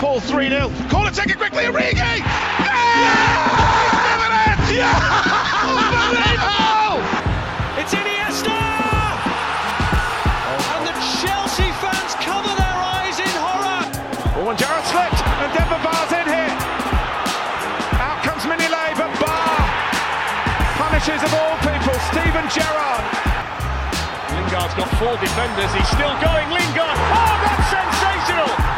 Liverpool 3 0. Corner taken quickly, Origi! Yeah! He's given it! Unbelievable! It's Iniesta! Oh. And the Chelsea fans cover their eyes in horror. Oh, and Gerrard slipped, and Demba Ba's in here. Out comes Mignolet, but Bar punishes of all people Steven Gerrard. Lingard's got four defenders. He's still going. Lingard. Oh, that's sensational!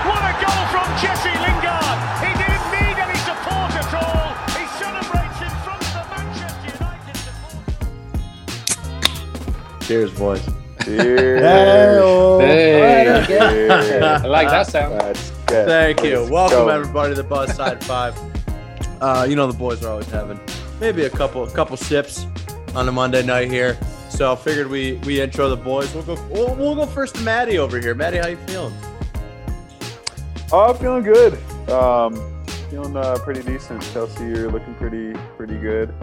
What a goal from Jesse Lingard! He didn't need any support at all. He celebrates in front of the Manchester United supporters. Cheers, boys. Cheers. I like that sound. That's good. Thank you. Let's Welcome go. everybody to the Buzz Side Five. Uh, you know the boys are always having maybe a couple a couple sips on a Monday night here. So I figured we we intro the boys. We'll go we'll, we'll go first to Matty over here. Matty, how you feeling? Oh, I'm feeling good. Um, feeling uh, pretty decent. Chelsea, you're looking pretty pretty good.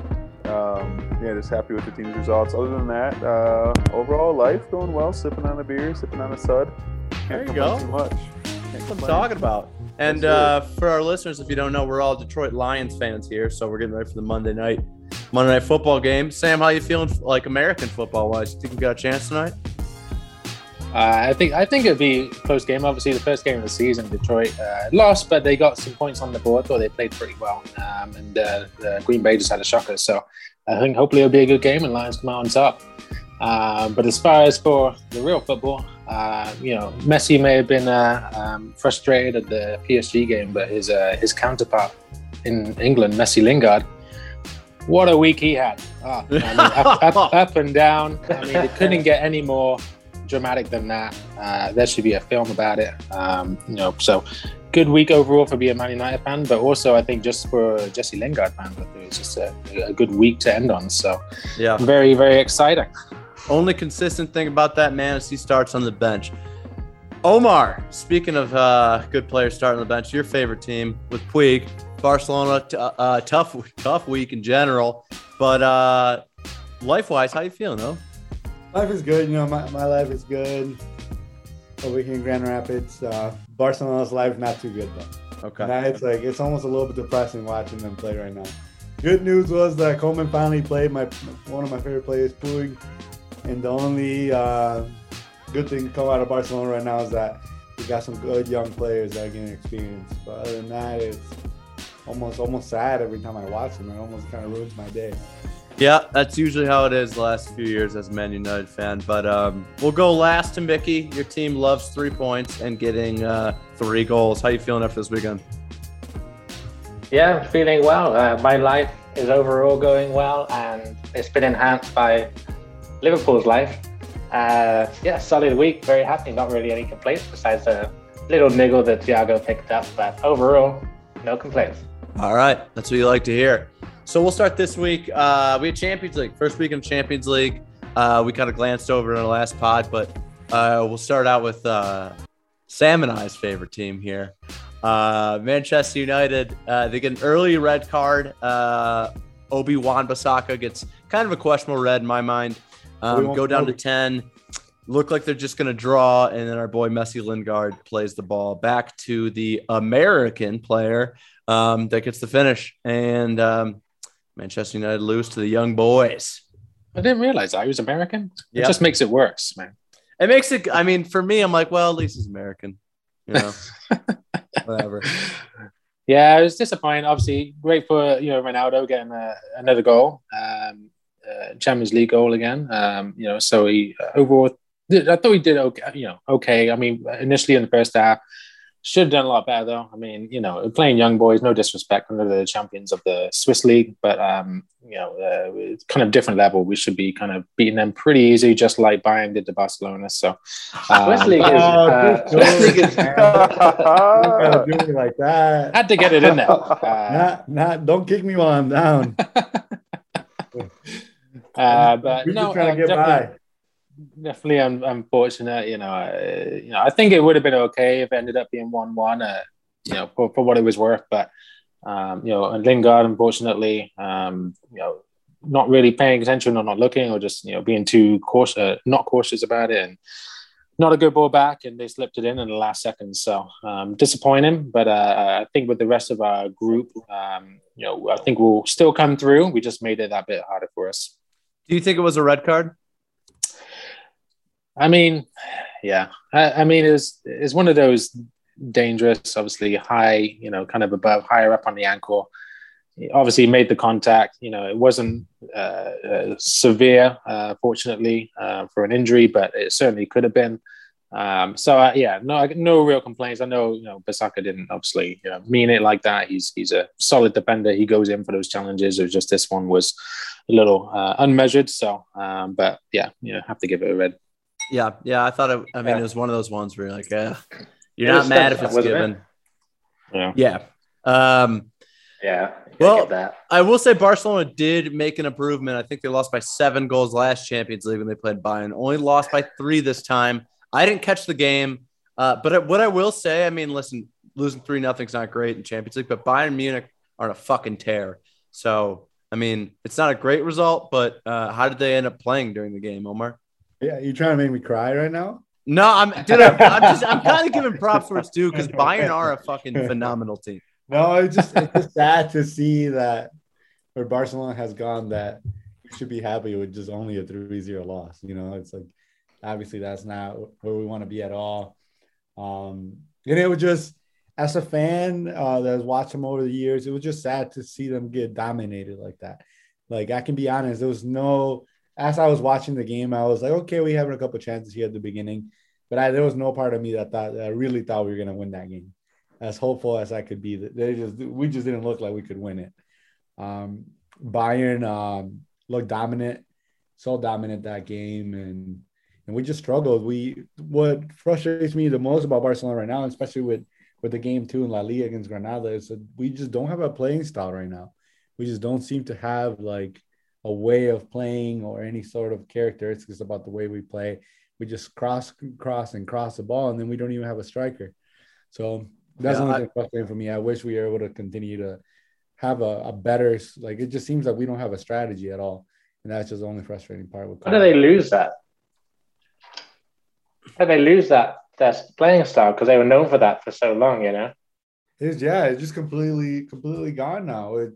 Um, yeah, just happy with the team's results. Other than that, uh, overall life going well. Sipping on a beer, sipping on a sud. Can't There you go. Too much. Can't That's what I'm talking about. And uh, for our listeners, if you don't know, we're all Detroit Lions fans here, so we're getting ready for the Monday night Monday night football game. Sam, how you feeling? Like American football wise, you think you got a chance tonight? Uh, I think I think it'd be a close game. Obviously, the first game of the season, Detroit uh, lost, but they got some points on the board. Thought they played pretty well, um, and uh, the Green Bay just had a shocker. So I think hopefully it'll be a good game, and Lions come out on top. Um, but as far as for the real football, uh, you know, Messi may have been uh, um, frustrated at the PSG game, but his uh, his counterpart in England, Messi Lingard, what a week he had! Ah, I mean, up, up, up and down. I mean, it couldn't get any more dramatic than that. Uh, there should be a film about it. Um, you know, so good week overall for being a Man United fan, but also I think just for Jesse Lingard fan, it was just a, a good week to end on. So Yeah. very, very exciting. Only consistent thing about that man is he starts on the bench. Omar, speaking of uh, good players starting on the bench, your favorite team with Puig, Barcelona, t- uh, uh, tough, tough week in general. But uh, life wise, how you feeling, though? Life is good. You know, my, my life is good. Over here in Grand Rapids, uh, Barcelona's life not too good though. Okay. Now it's like it's almost a little bit depressing watching them play right now. Good news was that Koeman finally played my one of my favorite players, Puig, and the only uh, good thing to come out of Barcelona right now is that we got some good young players that are getting experience. But other than that, it's almost almost sad every time I watch them. It almost kind of ruins my day. Yeah, that's usually how it is the last few years as a Man United fan. But um, we'll go last to Mickey. Your team loves three points and getting uh, three goals. How you feeling after this weekend? Yeah, feeling well. Uh, my life is overall going well, and it's been enhanced by Liverpool's life. Uh, yeah, solid week. Very happy. Not really any complaints besides a little niggle that Thiago picked up, but overall, no complaints. All right, that's what you like to hear. So we'll start this week. Uh, we had Champions League, first week in Champions League. Uh, we kind of glanced over in our last pod, but uh, we'll start out with uh, Sam and I's favorite team here, uh, Manchester United. Uh, they get an early red card. Uh, Obi Wan Bissaka gets kind of a questionable red in my mind. Um, go down to ten. Look like they're just going to draw, and then our boy Messi Lingard plays the ball back to the American player um, that gets the finish, and um, Manchester United lose to the young boys. I didn't realize that he was American. It just makes it worse, man. It makes it. I mean, for me, I'm like, well, at least he's American. You know, whatever. Yeah, it was disappointing. Obviously, great for you know Ronaldo getting uh, another goal, um, uh, Champions League goal again. Um, you know, so he uh, overall, I thought he did okay. You know, okay. I mean, initially in the first half, should have done a lot better though. I mean, you know, playing young boys, no disrespect, under the champions of the Swiss league, but um, you know, uh, it's kind of different level. We should be kind of beating them pretty easy, just like Bayern did to Barcelona. So, um, Swiss League is, uh, good Swiss League is Don't gotta do me like that. had to get it in there. Uh, Not, not. Don't kick me while I'm down. uh, but We're no, just trying uh, to get definitely, by. Definitely un- unfortunate. You know, you know, I think it would have been okay if it ended up being one-one. Uh, you know, for, for what it was worth, but um, you know, and Lingard, unfortunately, um, you know, not really paying attention or not looking or just you know being too cautious, uh, not cautious about it, and not a good ball back, and they slipped it in in the last second. So um, disappointing, but uh, I think with the rest of our group, um, you know, I think we'll still come through. We just made it that bit harder for us. Do you think it was a red card? I mean, yeah. I, I mean, it's it's one of those dangerous, obviously high, you know, kind of above, higher up on the ankle. Obviously, made the contact. You know, it wasn't uh, uh, severe, uh, fortunately, uh, for an injury, but it certainly could have been. Um, so uh, yeah, no, no real complaints. I know, you know, Bissaka didn't obviously you know, mean it like that. He's he's a solid defender. He goes in for those challenges. It was just this one was a little uh, unmeasured. So, um, but yeah, you know, have to give it a red. Yeah, yeah. I thought it. I mean, Yeah. it was one of those ones where you're like, eh, you're It not mad if it's wasn't it? given. Yeah. Yeah. Um, Yeah. Well-. I will say Barcelona did make an improvement. I think they lost by seven goals last Champions League when they played Bayern. Only lost by three this time. I didn't catch the game, uh, but what I will say, I mean, listen, losing three nothing's not great in Champions League, but Bayern Munich are on a fucking tear. So I mean, it's not a great result, but uh, how did they end up playing during the game, Omar? Yeah, you trying to make me cry right now? No, I'm dude. I'm, I'm just I'm kind of giving props where it's due because Bayern are a fucking phenomenal team. No, it's just it's just sad to see that where Barcelona has gone that we should be happy with just only a 3-0 loss. You know, it's like obviously that's not where we want to be at all. Um, and it was just as a fan uh, that has watched them over the years, it was just sad to see them get dominated like that. Like I can be honest, there was no as I was watching the game, I was like, okay, we having a couple chances here at the beginning, but I, there was no part of me that thought that I really thought we were gonna win that game. As hopeful as I could be, they just we just didn't look like we could win it. Um, Bayern um, looked dominant, so dominant that game, and and we just struggled. We what frustrates me the most about Barcelona right now, especially with with the game two in La Liga against Granada, is that we just don't have a playing style right now. We just don't seem to have like a way of playing or any sort of characteristics about the way we play. We just cross, cross, and cross the ball, and then we don't even have a striker. So that's Yeah, only I- frustrating for me. I wish we were able to continue to have a, a better like. It just seems like we don't have a strategy at all, and that's just the only frustrating part. With How do they lose that? How do they lose that that playing style? Because they were known for that for so long, you know. It's yeah, it's just completely completely gone now. It,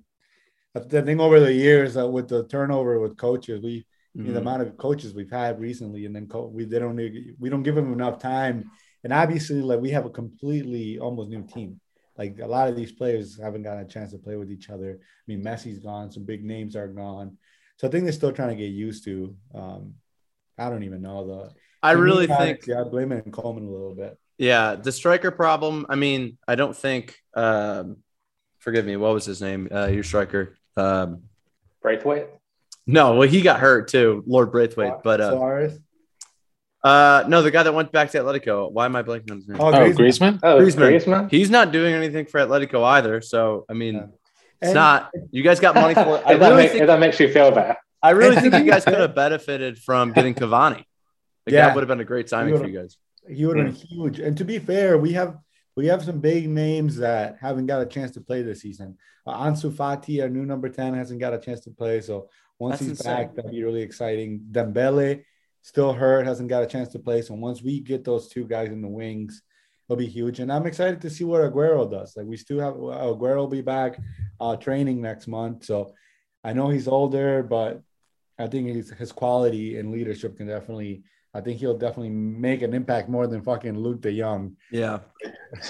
I think over the years uh, with the turnover with coaches, we know, the amount of coaches we've had recently, and then co- we they don't we don't give them enough time, and obviously like we have a completely almost new team. Like a lot of these players haven't gotten a chance to play with each other. I mean, Messi's gone, some big names are gone, so I think they're still trying to get used to. Um, I don't even know the. I really think Yeah, I blame it on Koeman a little bit. Yeah, the striker problem. I mean, I don't think. Um, forgive me. What was his name? Uh, your striker. Um, Braithwaite. no, well, he got hurt too, Lord Braithwaite. But uh, Suarez. uh, no, the guy that went back to Atletico. Why am I blanking on his name? Oh, Oh, Griezmann. Griezmann. Oh, Griezmann. Griezmann. He's not doing anything for Atletico either. So I mean, Yeah. it's And- not. You guys got money for it. I if, that really make, if think. that makes you feel better. I really think you guys could have benefited from getting Cavani. Like Yeah. that would have been a great signing for you guys. He would have been huge. And to be fair, we have we have some big names that haven't got a chance to play this season. Uh, Ansu Fati, our new number 10, hasn't got a chance to play. So once That's he's insane. back, that'd be really exciting. Dembele still hurt, hasn't got a chance to play. So once we get those two guys in the wings, it'll be huge. And I'm excited to see what Aguero does. Like we still have Aguero will be back uh, training next month. So I know he's older, but I think his his quality and leadership can definitely. I think he'll definitely make an impact more than fucking Luuk De Jong. Yeah,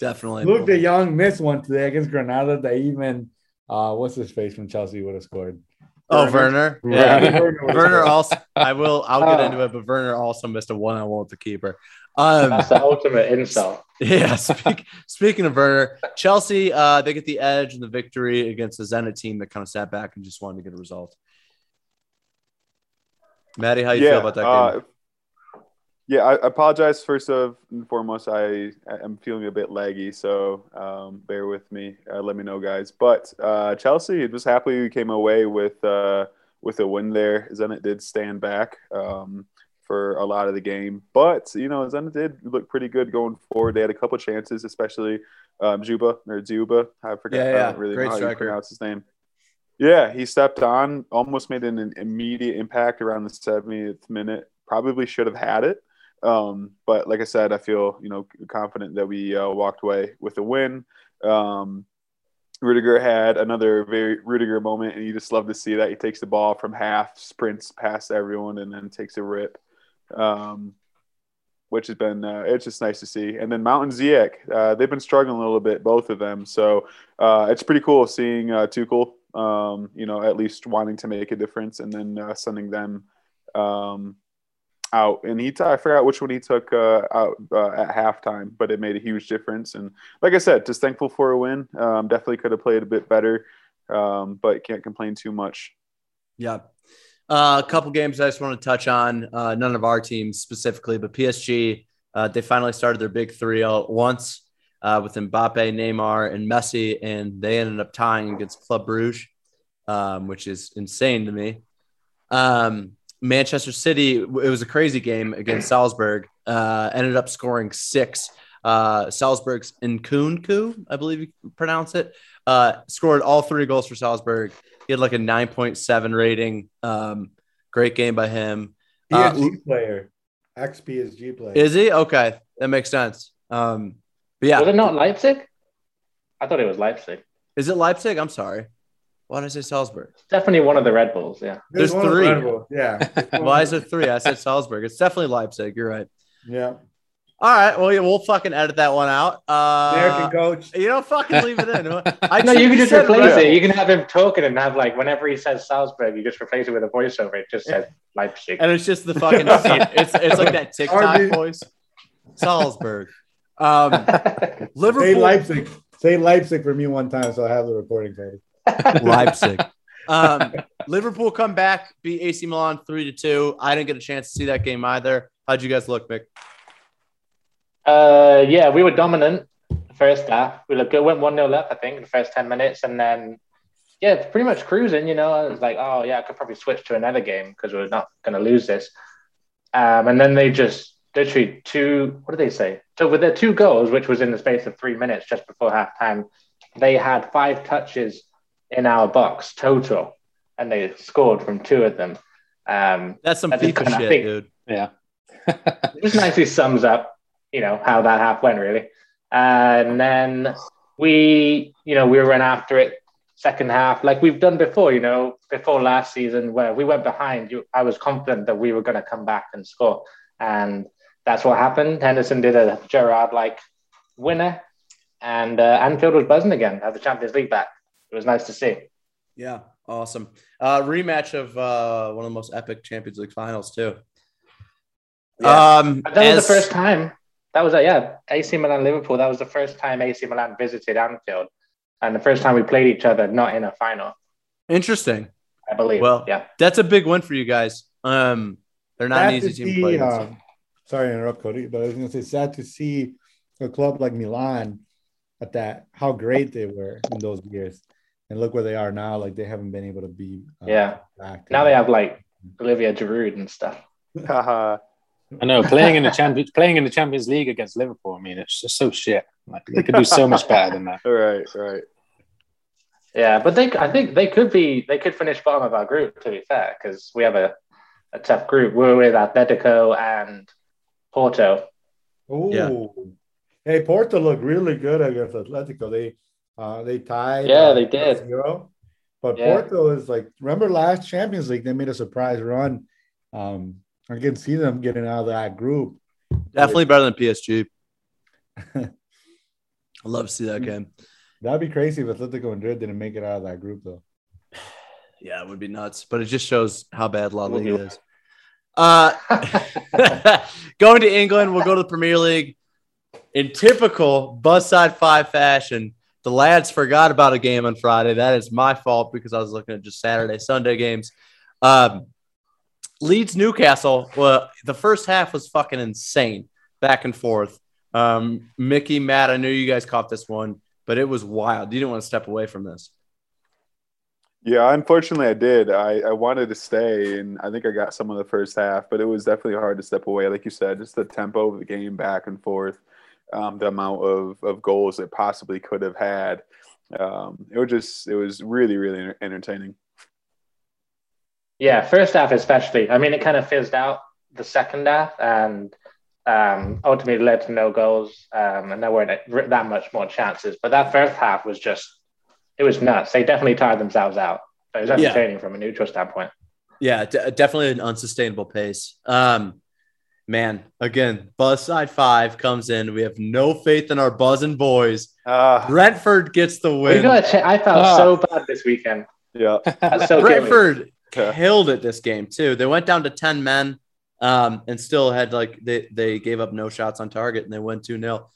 definitely. Luuk De Jong missed one today against Granada. That even uh, what's his face from Chelsea would have scored. Oh, Werner. Yeah. Werner Werner also. I will. I'll get Oh. into it, but Werner also missed a one-on-one with the keeper. Um, That's the ultimate insult. yeah. Speak, speaking of Werner, Chelsea, uh, they get the edge and the victory against the Zenit team that kind of sat back and just wanted to get a result. Matty, how you feel about that game? uh, yeah, I apologize first of and foremost. I am feeling a bit laggy, so um, bear with me. Uh, let me know, guys. But uh, Chelsea just happily we came away with uh, with a win there. Zenit did stand back um, for a lot of the game, but you know Zenit did look pretty good going forward. They had a couple chances, especially um, Juba or Zuba. I forgot. Yeah, I don't really Great know how striker. you pronounce his name. Yeah, he stepped on, almost made an immediate impact around the 70th minute. Probably should have had it, Um, but like I said, I feel you know confident that we uh, walked away with a win. Um, Rudiger had another very Rudiger moment, and you just love to see that he takes the ball from half, sprints past everyone, and then takes a rip, um, which has been uh, it's just nice to see. And then Mount and Ziyech, uh, they've been struggling a little bit, both of them. So uh, it's pretty cool seeing uh, Tuchel, um, you know, at least wanting to make a difference, and then uh, sending them um, out, and he t- I forgot which one he took uh, out uh, at halftime, but it made a huge difference. And like I said, just thankful for a win. Um, definitely could have played a bit better, um, but can't complain too much. Yeah. Uh, a couple games I just want to touch on. Uh, none of our teams specifically, but PSG. Uh, they finally started their big three all at once uh, with Mbappe, Neymar, and Messi, and they ended up tying against Club Bruges, um, which is insane to me. Um, Manchester City, it was a crazy game against Salzburg. Uh, ended up scoring six. Uh, Salzburg's Nkunku, I believe you pronounce it, uh, scored all three goals for Salzburg. He had like a 9.7 rating. Um, great game by him. PSG uh, player, ex PSG player. Is he? Okay. That makes sense. Um, but yeah. Was it not Leipzig? I thought it was Leipzig. Is it Leipzig? I'm sorry. Why did I say Salzburg? Definitely one of the Red Bulls. Yeah. There's, There's three. The yeah. Why is there three? I said Salzburg. It's definitely Leipzig. You're right. Yeah. All right. Well, we'll fucking edit that one out. Uh, American coach. You know, fucking leave it in. I no, you can just replace it. You can have him talking and have like whenever he says Salzburg, you just replace it with a voiceover. It just says Leipzig, and it's just the fucking. it's it's like that TikTok voice. Salzburg. Um, Liverpool. Say Leipzig. Say Leipzig for me one time, so I have the recording ready. Leipzig. Um, Liverpool come back, beat AC Milan three to two. I didn't get a chance to see that game either. How'd you guys look, Mick? Uh, yeah, we were dominant first half. We looked good. Went one 0 up, I think, in the first ten minutes, and then yeah, pretty much cruising. You know, I was like, oh yeah, I could probably switch to another game because we're not going to lose this. Um, and then they just literally two. What did they say? So with their two goals, which was in the space of three minutes just before halftime, they had five touches in our box total, and they scored from two of them. Um, That's some FIFA shit, think, dude. Yeah, just nicely sums up, you know, how that half went really. And then we, you know, we ran after it second half like we've done before. You know, before last season where we went behind, you, I was confident that we were going to come back and score, and that's what happened. Henderson did a Gerrard like winner, and uh, Anfield was buzzing again. Had the Champions League back it was nice to see. Yeah, awesome. Uh, rematch of uh, one of the most epic Champions League finals too. Yeah. Um, that as... was the first time. That was a, yeah, AC Milan Liverpool. That was the first time AC Milan visited Anfield, and the first time we played each other not in a final. Interesting. I believe. Well, yeah, that's a big win for you guys. Um, they're not an easy team to play. Uh, sorry to interrupt, Cody, but I was going to say sad to see a club like Milan at that how great they were in those years and look where they are now. Like they haven't been able to be. Uh, yeah. Now they have like Olivier Giroud and stuff. I know playing in the champions playing in the Champions League against Liverpool. I mean, it's just so shit. Like they could do so much better than that. Right, right. Yeah, but they, I think they could be, they could finish bottom of our group. To be fair, because we have a, a tough group. We're with Atletico and Porto. Oh, yeah. hey, Porto looked really good against Atletico. They uh, they tied. Yeah, uh, they did. Zero. But yeah. Porto is like, remember last Champions League, they made a surprise run. Um, I can see them getting out of that group. Definitely better than PSG. I love to see that game. That'd be crazy if Atletico Madrid didn't make it out of that group, though. Yeah, it would be nuts. But it just shows how bad La Liga is. Uh, going to England, we'll go to the Premier League. In typical Buzz Side 5 fashion, the lads forgot about a game on Friday. That is my fault because I was looking at just Saturday, Sunday games. Um, Leeds Newcastle. Well, the first half was fucking insane, back and forth. Um, Mickey, Matt, I knew you guys caught this one, but it was wild. You didn't want to step away from this. Yeah, unfortunately, I did. I, I wanted to stay, and I think I got some of the first half, but it was definitely hard to step away. Like you said, just the tempo of the game back and forth um, the amount of, of goals it possibly could have had. Um, it was just, it was really, really entertaining. Yeah, first half especially. I mean, it kind of fizzed out the second half, and um, ultimately led to no goals, um, and there weren't that much more chances. But that first half was just, it was nuts. They definitely tired themselves out. But it was entertaining yeah. from a neutral standpoint. Yeah, d- definitely an unsustainable pace. Um, man, again, Buzz Side Five comes in. We have no faith in our buzzing boys. Uh, Brentford gets the win. I felt uh, so bad this weekend. Yeah, so Brentford killed it this game too. They went down to ten men, um, and still had like they they gave up no shots on target, and they went two 0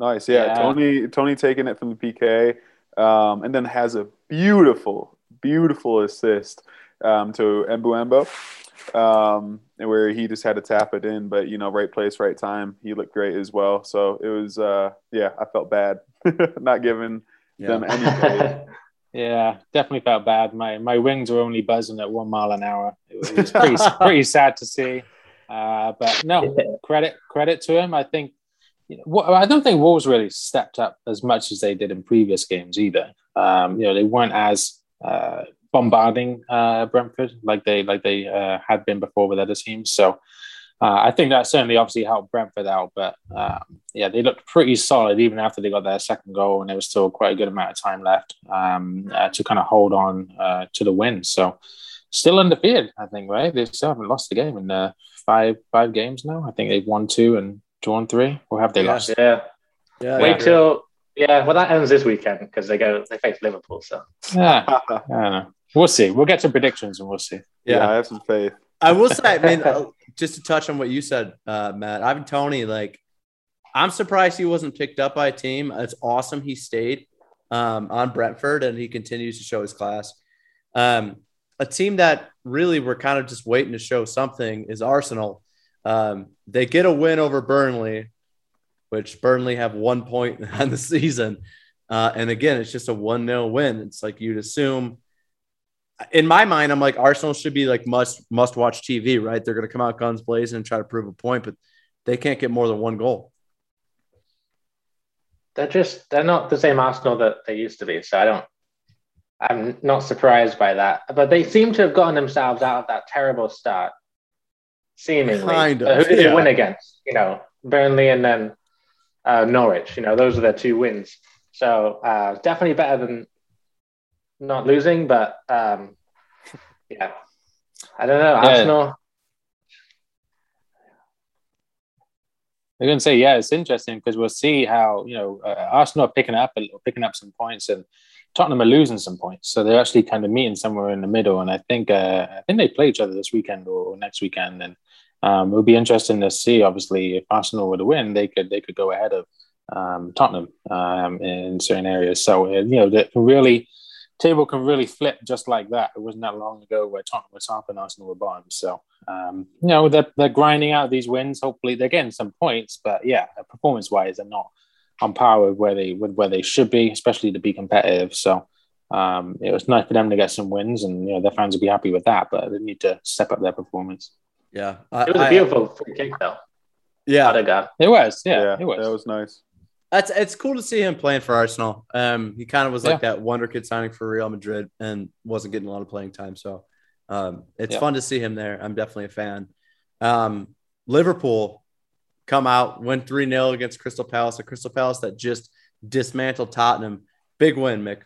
Nice, yeah. yeah. Toney Toney taking it from the PK, um, and then has a beautiful, beautiful assist um, to Mbeumo um, where he just had to tap it in. But you know, right place, right time. He looked great as well. So it was, uh, yeah, I felt bad not giving yeah. them any. yeah, definitely felt bad. My my wings were only buzzing at one mile an hour. It was, it was pretty pretty sad to see. Uh, but no credit credit to him. I think you know, I don't think Wolves really stepped up as much as they did in previous games either. Um, you know, they weren't as uh, bombarding uh, Brentford like they like they uh, had been before with other teams. So uh, I think that certainly obviously helped Brentford out. But um, yeah, they looked pretty solid even after they got their second goal, and there was still quite a good amount of time left um, uh, to kind of hold on uh, to the win. So still undefeated, I think. Right? They still haven't lost the game in five five games now. I think they've won two and drawn three. Or have they yeah. lost? Yeah. Yeah, Wait yeah. till yeah, well, that ends this weekend because they go they face Liverpool. So yeah, I don't know. We'll see. We'll get some predictions and we'll see. Yeah, yeah I have some faith. I will say, I mean, uh, just to touch on what you said, uh, Matt, Ivan Toney. like, I'm surprised he wasn't picked up by a team. It's awesome he stayed um, on Brentford and he continues to show his class. Um, a team that really we're kind of just waiting to show something is Arsenal. Um, they get a win over Burnley, which Burnley have one point on the season. Uh, and again, it's just a 1 0 win. It's like you'd assume in my mind, I'm like Arsenal should be like must must watch TV, right? They're going to come out guns blazing and try to prove a point, but they can't get more than one goal. They're just they're not the same Arsenal that they used to be. So I don't. I'm not surprised by that, but they seem to have gotten themselves out of that terrible start. Seemingly, kind of. Uh, who did yeah. they win against? You know, Burnley and then uh, Norwich. You know, those are their two wins. So uh, definitely better than not losing, but um, yeah, I don't know. Yeah. Arsenal. I'm going to say, yeah, it's interesting because we'll see how you know uh, Arsenal are picking up picking up some points, and Tottenham are losing some points. So they're actually kind of meeting somewhere in the middle. And I think uh, I think they play each other this weekend or, or next weekend, and um, it would be interesting to see. Obviously, if Arsenal were to win, they could they could go ahead of um, Tottenham um, in certain areas. So uh, you know, really table can really flip just like that. It wasn't that long ago where Tottenham was top and Arsenal were bottom. So, um, you know, they're, they're grinding out these wins. Hopefully, they're getting some points, but yeah, performance wise, they're not on par with where they with where they should be, especially to be competitive. So, um, it was nice for them to get some wins, and you know, their fans will be happy with that. But they need to step up their performance. Yeah, I, it was a beautiful I, free kick, though. Yeah, it was. Yeah, yeah, it was. That was nice. That's it's cool to see him playing for Arsenal. Um, he kind of was like yeah. that wonder kid signing for Real Madrid and wasn't getting a lot of playing time. So um, it's yeah. fun to see him there. I'm definitely a fan. Um, Liverpool come out, win 3 0 against Crystal Palace, a Crystal Palace that just dismantled Tottenham. Big win, Mick.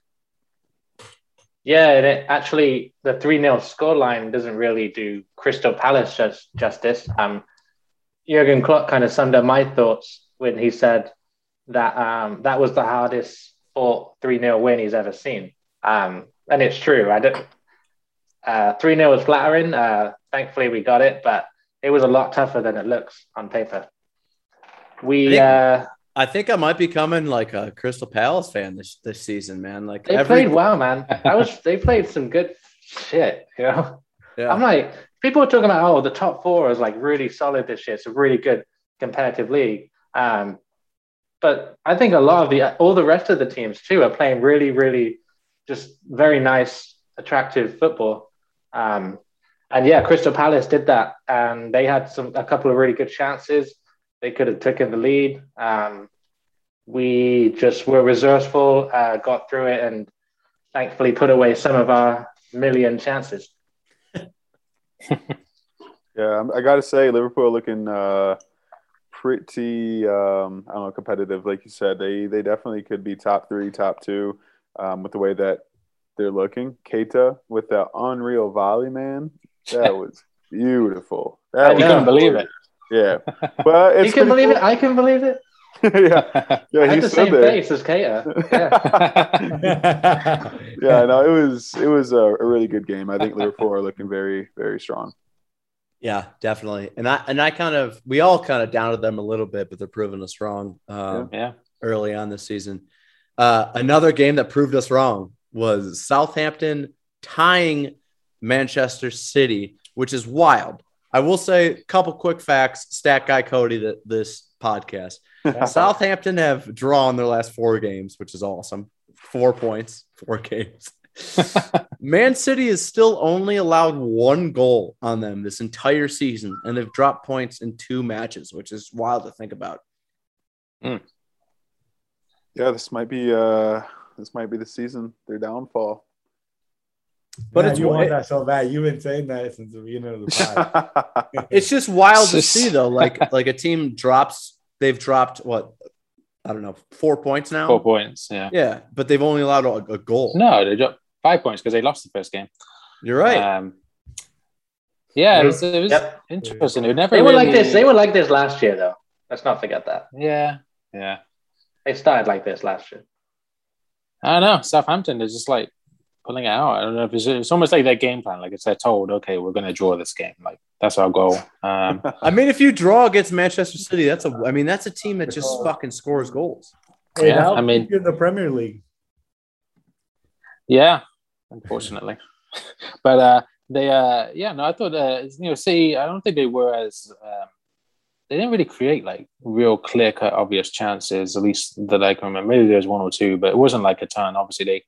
Yeah, and it actually, the 3 0 scoreline doesn't really do Crystal Palace just, justice. Um, Jurgen Klopp kind of summed up my thoughts when he said, that um, that was the hardest fought 3 0 win he's ever seen. Um, and it's true. I don't. Uh, 3 0 was flattering. Uh, thankfully, we got it, but it was a lot tougher than it looks on paper. We. Uh, I, think I might be coming like a Crystal Palace fan this, this season, man. Like they every... played well, man. I was. they played some good shit. You know. Yeah. I'm like people are talking about oh the top four is like really solid this year. It's a really good competitive league. Um, but I think a lot of the all the rest of the teams too are playing really, really just very nice, attractive football. Um, and yeah, Crystal Palace did that, and they had some a couple of really good chances. They could have taken the lead. Um, we just were resourceful, uh, got through it, and thankfully put away some of our million chances. Yeah, I'm- got to say, Liverpool looking uh, pretty, um, I don't know, competitive. Like you said, they they definitely could be top three, top two, um, with the way that they're looking. Keita with that unreal volley, man, that was beautiful. That I was couldn't believe it. Yeah, but it's you can pretty believe it. I can believe it. yeah, yeah, I he had the stood same there. face as Keita. Yeah. Yeah, no, it was it was a, a really good game. I think Liverpool are looking very very strong. Yeah, definitely. And I and I kind of we all kind of doubted them a little bit, but they're proving us wrong um, yeah. early on this season. Uh, another game that proved us wrong was Southampton tying Manchester City, which is wild. I will say a couple quick facts. Stat guy Cody, that this podcast. Southampton have drawn their last four games, which is awesome. Four points, four games. Man City is still only allowed one goal on them this entire season, and they've dropped points in two matches, which is wild to think about. Yeah, this might be uh this might be the season their downfall. But Man, it's you want it- that so bad. You've been saying that since the beginning of the pod. it's just wild to see though. Like like a team drops, they've dropped what I don't know, four points now. Four points. Yeah. Yeah, but they've only allowed a, a goal. No, they dropped five points because they lost the first game. You're right. Um, yeah, it was, it was Yep. interesting. It never They were like this. They were like this last year, though. Let's not forget that. Yeah, yeah. They started like this last year. I don't know. Southampton is just like pulling it out. I don't know if it's, it's almost like their game plan. Like it's they're told, okay, we're going to draw this game. Like that's our goal. Um, I mean, if you draw against Manchester City, that's a. I mean, that's a team that just fucking scores goals. Hey, Yeah, I mean- keep you in the Premier League. yeah, unfortunately, but uh, they, uh, yeah, no, I thought, uh, you know, City. I don't think they were as. Um, they didn't really create like real clear cut obvious chances, at least that I can remember. Maybe there was one or two, but it wasn't like a ton. Obviously, they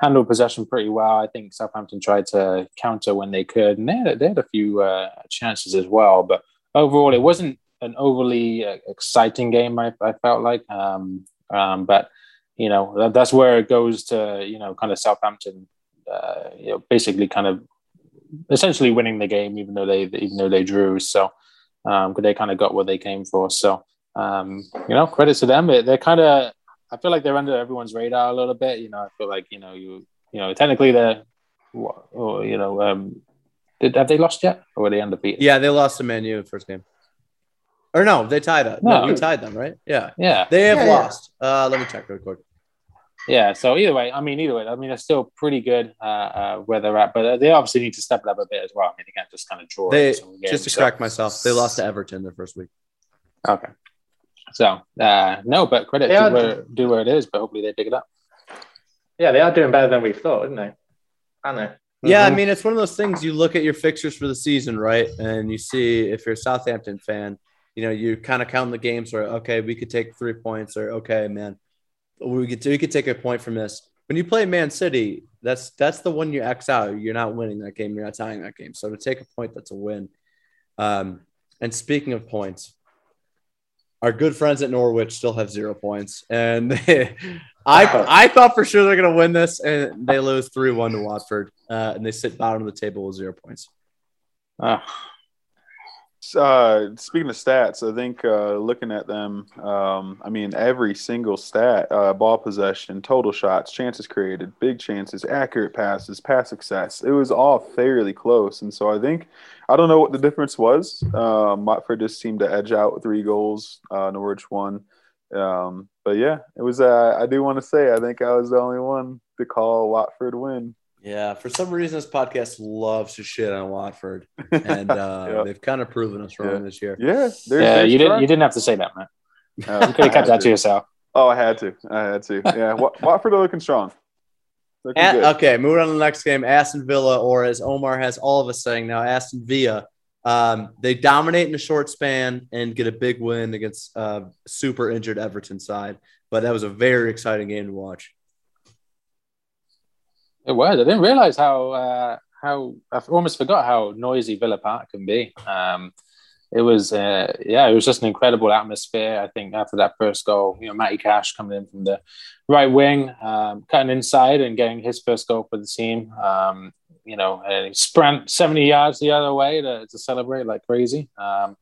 handled possession pretty well. I think Southampton tried to counter when they could, and they had, they had a few uh, chances as well. But overall, it wasn't an overly uh, exciting game. I, I felt like, um, um, but you know that, that's where it goes to you know kind of Southampton, uh, you know, basically kind of essentially winning the game, even though they even though they drew. So um, they kind of got what they came for. So um, you know, credit to them. They're kind of I feel like they're under everyone's radar a little bit. You know, I feel like you know you you know technically they're or you know um, did have they lost yet or were they undefeated? Yeah, they lost to Man U first game. Or no, they tied up. No, No. we tied them, right? Yeah. Yeah, They have Yeah, yeah. lost. Uh, let me check real quick. yeah. So either way, I mean, either way, I mean, they're still pretty good uh, uh, where they're at, but uh, they obviously need to step it up a bit as well. I mean, they can't just kind of draw. They every single just to so- correct myself, they lost to Everton their first week. Okay. So uh, no, but credit They to where do where it is, but hopefully they pick it up. Yeah, they are doing better than we thought, isn't they? Aren't they? Yeah, I Mhm. mean, it's one of those things you look at your fixtures for the season, right? And you see if you're a Southampton fan, you know, you kind of count the games where, okay, we could take three points, or okay, man, we could we could take a point from this. When you play Man City, that's that's the one you X out. You're not winning that game, you're not tying that game. So to take a point, that's a win. Um, and speaking of points, our good friends at Norwich still have zero points, and I I thought for sure they're gonna win this, and they lose three one to Watford, uh, and they sit bottom of the table with zero points. Ah, Uh, speaking of stats, I think uh, looking at them, um, I mean, every single stat uh, ball possession, total shots, chances created, big chances, accurate passes, pass success it was all fairly close. And so I think, I don't know what the difference was. Um, Watford just seemed to edge out three goals, uh, Norwich won. Um, but yeah, it was, uh, I do want to say, I think I was the only one to call Watford win. Yeah, for some reason, this podcast loves to shit on Watford, and uh, Yeah. they've kind of proven us wrong Yeah. this year. Yeah, they're- yeah, they're you didn't you didn't have to say that, man. Uh, You could have kept that had to yourself. Oh, I had to. I had to. Yeah, Watford are looking strong. Looking A- good. okay, moving on to the next game, Aston Villa, or as Omar has all of us saying now, Aston Villa. Um, they dominate in a short span and get a big win against uh, super injured Everton side. But that was a very exciting game to watch. It was. I didn't realize how uh, how I almost forgot how noisy Villa Park can be. Um, it was uh, yeah, it was just an incredible atmosphere. I think after that first goal, you know, Matty Cash coming in from the right wing, um, cutting inside and getting his first goal for the team. Um, you know, and he sprint 70 yards the other way to, to celebrate like crazy. Um,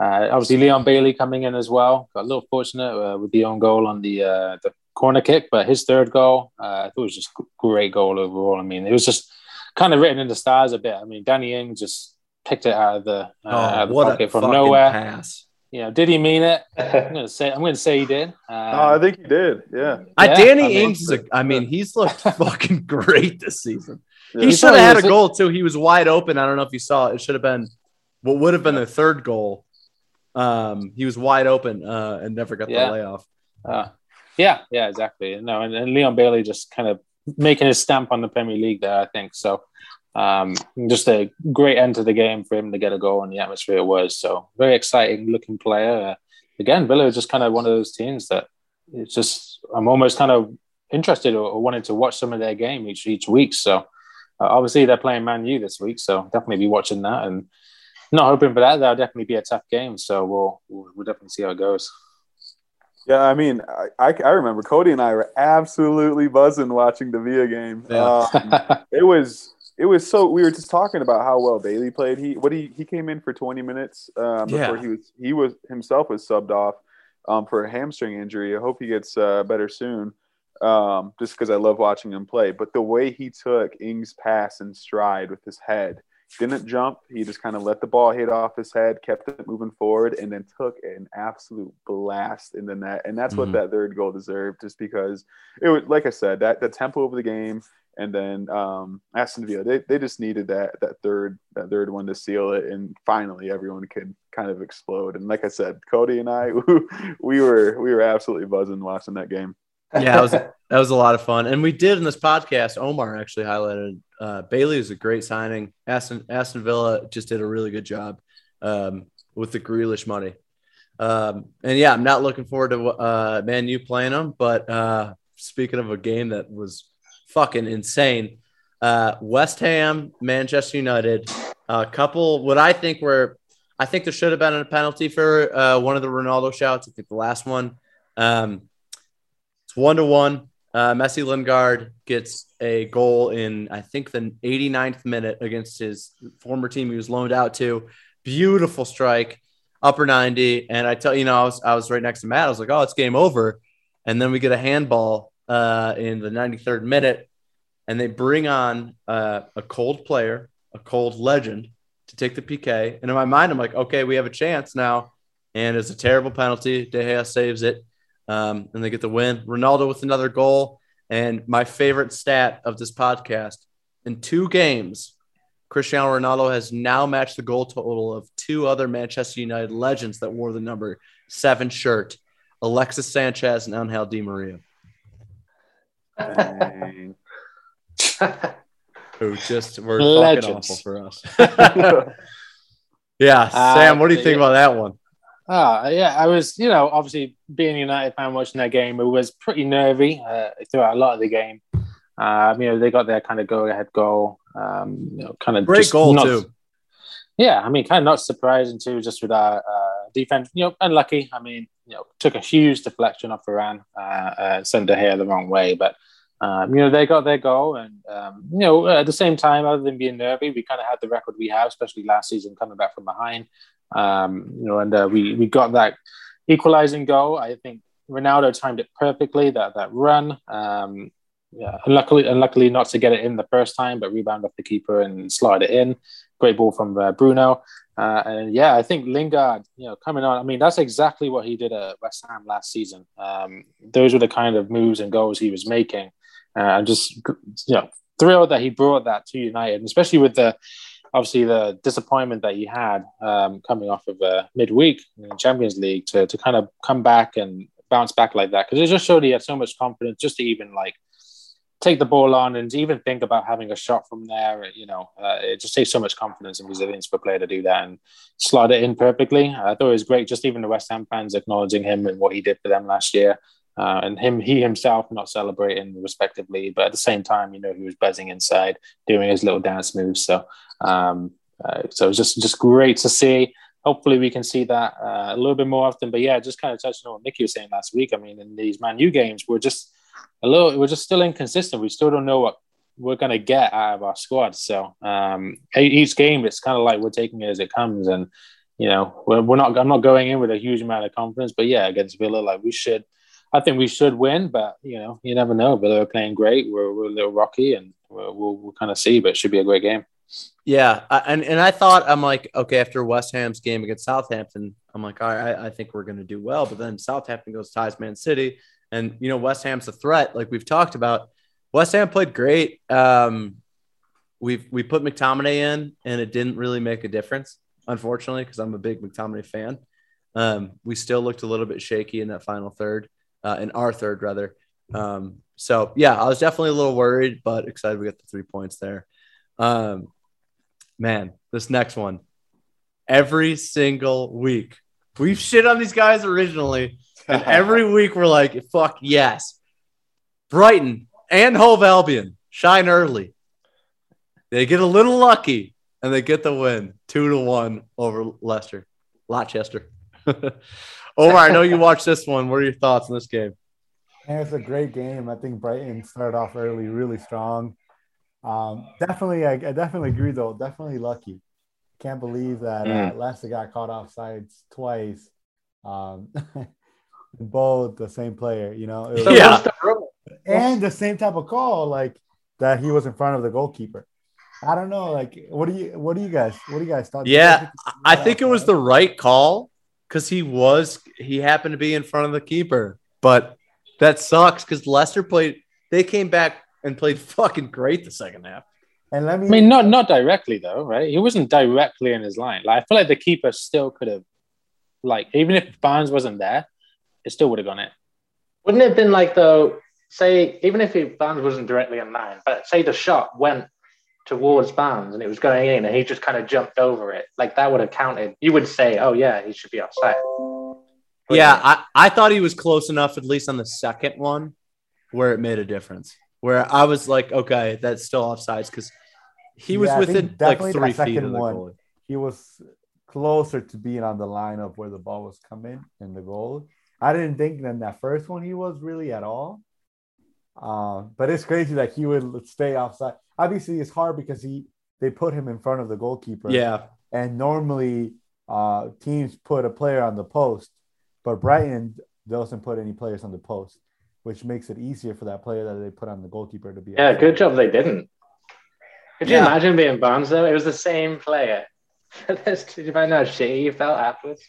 uh, obviously, Leon Bailey coming in as well. Got a little fortunate uh, with the own goal on the uh, the corner kick, but his third goal, uh, I thought it was just great goal overall. I mean, it was just kind of written in the stars a bit. I mean, Danny Ings just picked it out of the, uh, Oh, out of the pocket from nowhere. pass. You know, did he mean it? I'm gonna say I'm gonna say he did. Oh, I Um, think he did. Yeah. Uh, Yeah, Danny I mean- Ings is a, I mean, he's looked fucking great this season. Yeah. He You should have had a goal too. He was wide open. I don't know if you saw it. It should have been what would have been the third goal. Um, he was wide open uh, and never got Yeah. the layoff. Uh, yeah, yeah, exactly. No, and, and Leon Bailey just kind of making his stamp on the Premier League there, I think. So um, just a great end to the game for him to get a goal and the atmosphere it was. So very exciting looking player. Uh, again, Villa is just kind of one of those teams that it's just I'm almost kind of interested or, or wanted to watch some of their game each each week. So uh, obviously they're playing Man U this week, so definitely be watching that and not hoping for that. That'll definitely be a tough game. So we'll we'll, we'll definitely see how it goes. Yeah, I mean, I, I, I remember Cody and I were absolutely buzzing watching the Villa game. Yeah. Um, it was it was so we were just talking about how well Bailey played. He what he he came in for 20 minutes um, before Yeah. he was he was himself was subbed off um, for a hamstring injury. I hope he gets uh, better soon. Um, just because I love watching him play, but the way he took Ings' pass in stride with his head, didn't jump. He just kind of let the ball hit off his head, kept it moving forward, and then took an absolute blast in the net. And that's Mhm. what that third goal deserved, just because it was like I said, that the tempo of the game, and then um, Aston Villa, they, they just needed that that third that third one to seal it, and finally everyone could kind of explode. And like I said, Cody and I, we were we were absolutely buzzing watching that game. Yeah, that was that was a lot of fun. And we did in this podcast. Omar actually highlighted uh, Bailey was a great signing. Aston Aston Villa just did a really good job um, with the Grealish money. Um, and yeah, I'm not looking forward to uh, Man U playing them. But uh, speaking of a game that was fucking insane, uh, West Ham, Manchester United, a couple what I think were, I think there should have been a penalty for uh, one of the Ronaldo shouts. I think the last one. Um, it's one to one. Uh, Messi Lingard gets a goal in, I think, the 89th minute against his former team he was loaned out to. Beautiful strike, upper 90. And I tell you, know, I was, I was right next to Matt. I was like, oh, it's game over. And then we get a handball uh, in the 93rd minute, and they bring on uh, a cold player, a cold legend to take the PK. And in my mind, I'm like, okay, we have a chance now. And it's a terrible penalty. De Gea saves it um, and they get the win. Ronaldo with another goal. And my favorite stat of this podcast in two games, Cristiano Ronaldo has now matched the goal total of two other Manchester United legends that wore the number seven shirt Alexis Sanchez and Angel Di Maria, who just were Legends. fucking awful for us. yeah. Sam, what do you think yeah. about that one? Ah, yeah, I was, you know, obviously being a United fan watching that game, it was pretty nervy uh, throughout a lot of the game. Um, you know, they got their kind of go-ahead goal. Um, you know, kind of Great goal, not- too. Yeah, I mean, kind of not surprising too, just with our uh, defense. You know, unlucky. I mean, you know, took a huge deflection off Varane, uh, uh, sent De Gea the wrong way, but. Um, you know, they got their goal, and um, you know, at the same time, other than being nervy, we kind of had the record we have, especially last season, coming back from behind. Um, you know, and uh, we we got that equalizing goal. I think Ronaldo timed it perfectly. That that run. Um, yeah, unluckily, unluckily not to get it in the first time, but rebound off the keeper and slide it in. Great ball from uh, Bruno. Uh, and yeah, I think Lingard, you know, coming on. I mean, that's exactly what he did at West Ham last season. Um, those were the kind of moves and goals he was making. Uh, I'm just, you know, thrilled that he brought that to United, and especially with the obviously the disappointment that he had um, coming off of uh, midweek in the Champions League to to kind of come back and bounce back like that because it just showed he had so much confidence just to even like take the ball on and even think about having a shot from there. You know, uh, it just takes so much confidence and resilience for a player to do that and slot it in perfectly. I thought it was great. Just even the West Ham fans acknowledging him and what he did for them last year. Uh, and him, he himself, not celebrating respectively, but at the same time, you know, he was buzzing inside, doing his little dance moves. So, um, uh, so it was just just great to see. Hopefully, we can see that uh, a little bit more often. But yeah, just kind of touching on what Nicky was saying last week. I mean, in these Man U games, we're just a little, we're just still inconsistent. We still don't know what we're gonna get out of our squad. So um, each game, it's kind of like we're taking it as it comes, and you know, we're, we're not. I'm not going in with a huge amount of confidence, but yeah, against Villa, like we should. I think we should win, but you know, you never know. Villa are playing great. We're, we're a little rocky, and we'll, we'll, we'll kind of see, but it should be a great game. Yeah, I, and and I thought I'm like, okay, after West Ham's game against Southampton, I'm like, all right, I, I think we're going to do well. But then Southampton goes ties Man City, and you know West Ham's a threat, like we've talked about. West Ham played great. Um, we've we put McTominay in, and it didn't really make a difference, unfortunately, because I'm a big McTominay fan. Um, we still looked a little bit shaky in that final third, uh, in our third rather. Um, so yeah, I was definitely a little worried, but excited we got the three points there. Um, man, this next one, every single week, we've shit on these guys originally, and every week we're like, fuck yes. Brighton and Hove Albion shine early. They get a little lucky and they get the win two to one over Leicester, Rochester. Omar, I know you watched this one. What are your thoughts on this game? And it's a great game. I think Brighton started off early, really strong. Um, definitely, I, I, definitely agree though. Definitely lucky. Can't believe that uh, mm. Leicester got caught off sides twice. Um, both the same player, you know. Was, yeah. And the same type of call, like that he was in front of the goalkeeper. I don't know. Like, what do you, what do you guys, what do you guys thought? Yeah, I think it was the right call because he was, he happened to be in front of the keeper, but that sucks because Leicester played, they came back and played fucking great the second half. And let me, I mean, not not directly though, right? He wasn't directly in his line. Like I feel like the keeper still could have, like, even if Barnes wasn't there, it still would have gone in. Wouldn't it have been like though? Say even if he, Barnes wasn't directly in line, but say the shot went towards Barnes and it was going in, and he just kind of jumped over it, like that would have counted. You would say, "Oh yeah, he should be offside." Yeah, I, I thought he was close enough, at least on the second one, where it made a difference where I was like, okay, that's still offsides because he was yeah, within like three feet of the one, goal. He was closer to being on the line of where the ball was coming in the goal. I didn't think that that first one he was really at all. Uh, but it's crazy that he would stay offside. Obviously, it's hard because he they put him in front of the goalkeeper. Yeah. And normally, uh, teams put a player on the post, but Brighton doesn't put any players on the post which makes it easier for that player that they put on the goalkeeper to be. Yeah, good job they didn't. Could you imagine being Barnes though? It was the same player. Did you find out how shitty you felt afterwards?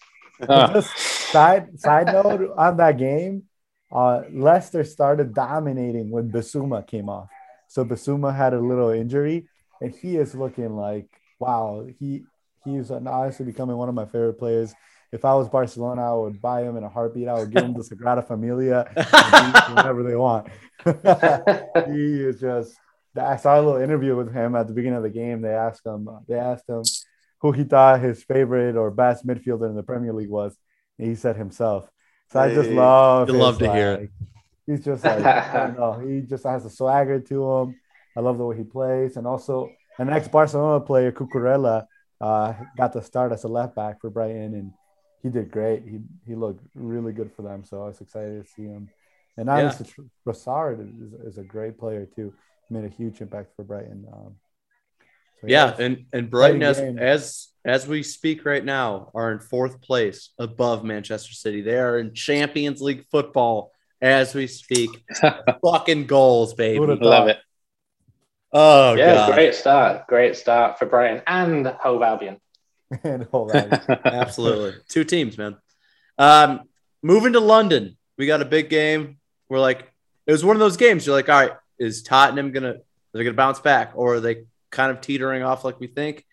Uh. Side side note on that game, uh, Leicester started dominating when Bissouma came off. So Bissouma had a little injury, and he is looking like wow. He he's honestly becoming one of my favorite players if I was Barcelona, I would buy him in a heartbeat. I would give him the Sagrada Familia, whatever they want. he is just. I saw a little interview with him at the beginning of the game. They asked him. They asked him who he thought his favorite or best midfielder in the Premier League was. And he said himself. So I just love. You love to like, hear it. He's just like I don't know. He just has a swagger to him. I love the way he plays, and also an ex-Barcelona player, Cucurella, uh, got the start as a left back for Brighton, and he did great. He he looked really good for them. So I was excited to see him. And honestly, yeah. Trossard is, is a great player too. He made a huge impact for Brighton. Um, so yeah, yeah, and and Brighton as as as we speak right now are in fourth place above Manchester City. They are in Champions League football as we speak. Fucking goals, baby. Love it. Oh yeah, God. great start. Great start for Brighton and Hove Albion. and hold on. Absolutely. Two teams, man. Um, moving to London, we got a big game. We're like, it was one of those games. You're like, all right, is Tottenham gonna they're gonna bounce back, or are they kind of teetering off like we think?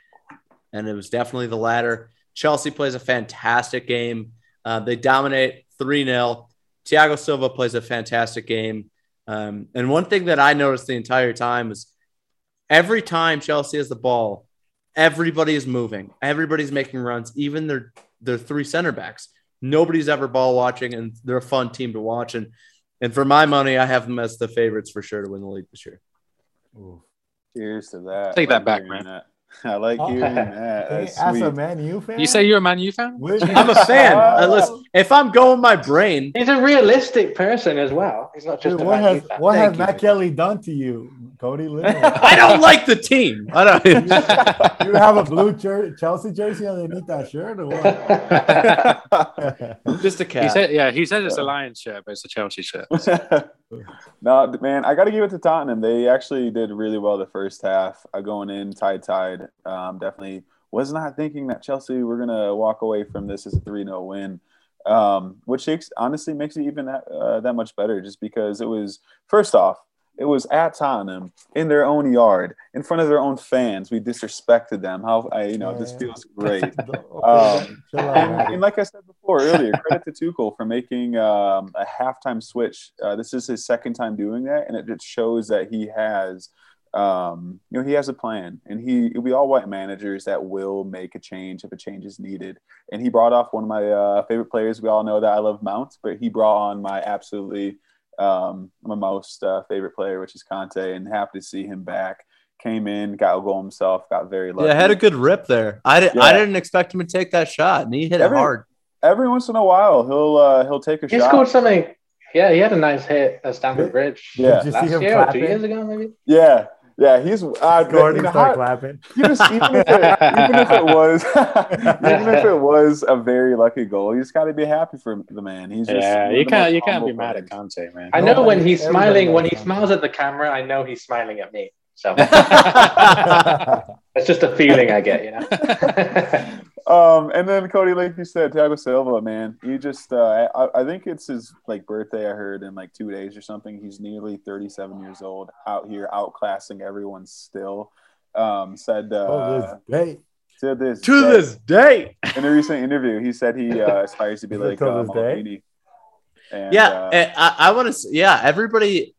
And it was definitely the latter. Chelsea plays a fantastic game. Uh, they dominate 3 0. Thiago Silva plays a fantastic game. Um, and one thing that I noticed the entire time is every time Chelsea has the ball, everybody is moving. Everybody's making runs, even their their three center backs. Nobody's ever ball watching, and they're a fun team to watch. And and for my money, I have them as the favorites for sure to win the league this year. Ooh. Cheers to that. Take that back, man. That. I like oh, hearing that. That's As a Man U fan, you say you're a Man U fan. I'm a fan. Uh, listen, if I'm going my brain, he's a realistic person as well. He's not just. Dude, what has what has Matt Kelly done to you? Cody. Literally. I don't like the team. I don't. you have a blue jer- Chelsea jersey underneath that shirt or what? Just a He said, "Yeah, he said it's a Lions shirt, but it's a Chelsea shirt." no, man, I got to give it to Tottenham. They actually did really well the first half, uh, going in tied, tied. Um, definitely was not thinking that Chelsea were gonna walk away from this as a three 0 win, um, which makes, honestly makes it even that, uh, that much better. Just because it was first off, it was at Tottenham in their own yard, in front of their own fans. We disrespected them. How I, you know, this Yeah. feels great. Um, and, and like I said before earlier, credit to Tuchel for making um, a halftime switch. Uh, this is his second time doing that, and it just shows that he has, um, you know, he has a plan. And he we all want managers that will make a change if a change is needed. And he brought off one of my uh, favorite players. We all know that I love Mount, but he brought on my absolutely um, my most uh, favorite player, which is Kanté, and happy to see him back. Came in, got a goal himself, got very lucky. Yeah, had a good rip there. I didn't. I didn't expect him to take that shot, and he hit Every- it hard. Every once in a while, he'll uh, he'll take a He shot. He scored something. Yeah, he had a nice hit at Stamford Bridge. Yeah. Did you see Last him year two years ago, maybe. Yeah, yeah, he's uh, Scored you know, start how- clapping. you just, even, if it, even if it was even if it was a very lucky goal, you just got to be happy for the man. He's just yeah, you can't you can't be humble mad at players. Kanté, man. I know when he's smiling, when he that. smiles at the camera, I know he's smiling at me. So it's just a feeling I get, you know. Um, and then Cody, like you said, Thiago Silva, man, he just uh, I, I think it's his like birthday. I heard in like two days or something. He's nearly 37 years old, out here outclassing everyone still. Um, said uh, Oh, this day. to this To day- this day. in a recent interview, he said he uh, aspires to be like till uh, this day? And, yeah, uh, I, I want to. Yeah, everybody,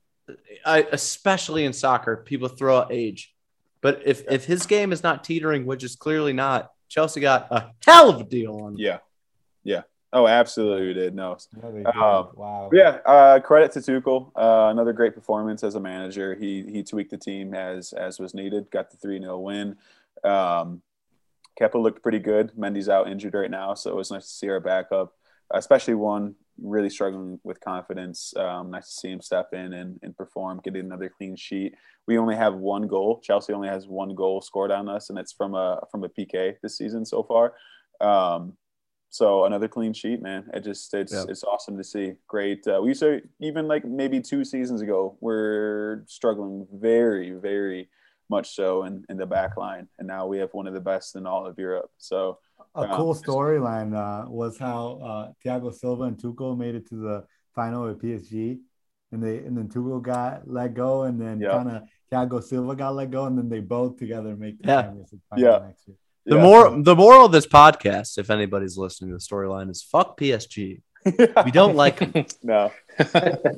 I, especially in soccer, people throw out age, but if if his game is not teetering, which is clearly not, Chelsea got a hell of a deal on. him. yeah, yeah. Oh, absolutely, we did. No, No, they did. wow. Yeah, uh, credit to Tuchel. Uh, another great performance as a manager. He he tweaked the team as as was needed. Got the three 0 win. Um, Kepa looked pretty good. Mendy's out injured right now, so it was nice to see our backup, especially one really struggling with confidence. Um, nice to see him step in and, and perform, get another clean sheet. We only have one goal. Chelsea only has one goal scored on us, and it's from a from a PK this season so far. Um, so another clean sheet, man. It just it's Yeah. it's awesome to see. Great. Uh, we used to even like maybe two seasons ago, we're struggling very, very much so in, in the back line, and now we have one of the best in all of Europe. So A Um, cool storyline uh, was how uh, Thiago Silva and Tuchel made it to the final with PSG, and they and then Tuchel got let go, and then Yeah. kind of Thiago Silva got let go, and then they both together make the Yeah. Champions League final Yeah. next year. The yeah. more the moral of this podcast, if anybody's listening to the storyline, is fuck PSG. We don't like them. no,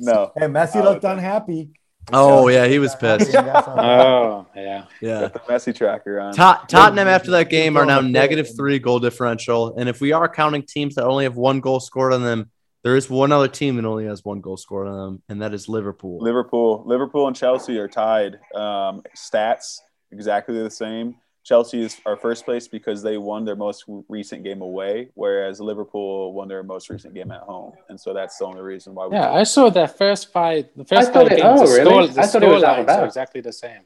no. Hey, Messi looked okay. unhappy. Oh yeah, he was pissed. Oh yeah, Yeah. Got the messy tracker on. Tot- Tottenham after that game are now Going negative forward. three goal differential, and if we are counting teams that only have one goal scored on them, there is one other team that only has one goal scored on them, and that is Liverpool. Liverpool, Liverpool and Chelsea are tied. Um, stats exactly the same. Chelsea is our first place because they won their most recent game away, whereas Liverpool won their most recent game at home, and so that's the only reason why. We yeah. I saw that first five, the first thought five it- games. oh, the really? score- the I thought it was score out of are exactly the same.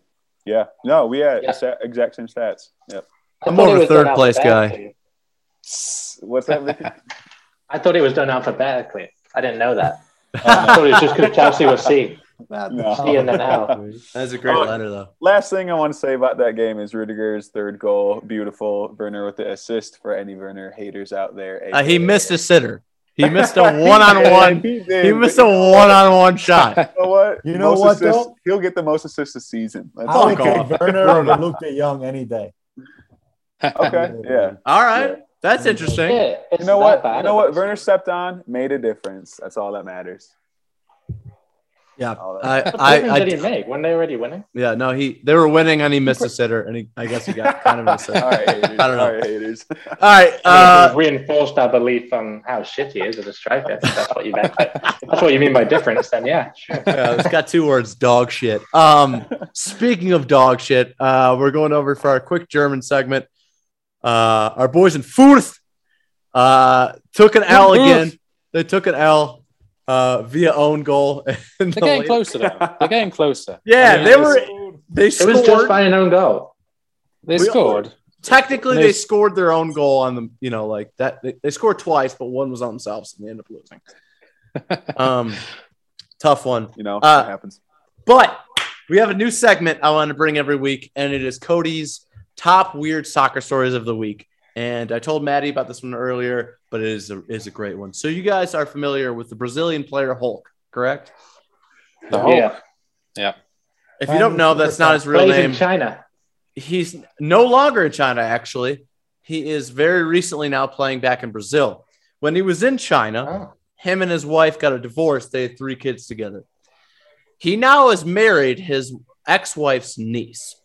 yeah, no, we had Yeah. exa- exact same stats. Yep. I I'm more of a third place guy. What's that? I thought it was done alphabetically. I didn't know that. I thought it was just because Chelsea was C. No. C and then L. That's a great Oh, letter, though. Last thing I want to say about that game is Rudiger's third goal, beautiful. Werner with the assist for any Werner haters out there. Uh, he missed a sitter. He missed a one-on-one. He, did, He missed a one-on-one shot. You know what? You know Most what, assists- though? He'll get the most assists this season. That's I all. would take. Werner over Luuk De Jong any day. Okay, yeah. All right, that's interesting. Yeah, You know what? bad You know what? us. Werner stepped on, made a difference. That's all that matters. Yeah, All I, that- What I, did he make? Weren't they already winning? yeah, no, he, they were winning and he missed a sitter, and he, I guess he got kind of an assist. all right, haters. I don't know. All right, haters. All right, uh, we've reinforced our belief on how shit he is as a striker. That's what you meant. That's what you mean by difference. Then yeah, sure. yeah, it's got two words: dog shit. Um, speaking of dog shit, uh, we're going over for our quick German segment. Uh, our boys in Fürth uh, took an L again. They took an L uh, via own goal. in They're the getting late- closer though. They're getting closer. Yeah, I mean, they it's- were They scored. It was just by an own goal. They We- scored. Technically, They- they scored their own goal on them. You know, like that. They, they scored twice, but one was on themselves, and they ended up losing. um, tough one. You know, Uh, it happens. But we have a new segment I want to bring every week, and it is Cody's top weird soccer stories of the week. And I told Matty about this one earlier, but it is a, is a great one. So you guys are familiar with the Brazilian player Hulk, correct? The whole Yeah. yeah. If you don't know, that's not his real Plays in name. China. He's no longer in China, actually. He is very recently now playing back in Brazil. When he was in China, Oh. him and his wife got a divorce. They had three kids together. He now has married his ex wife's niece.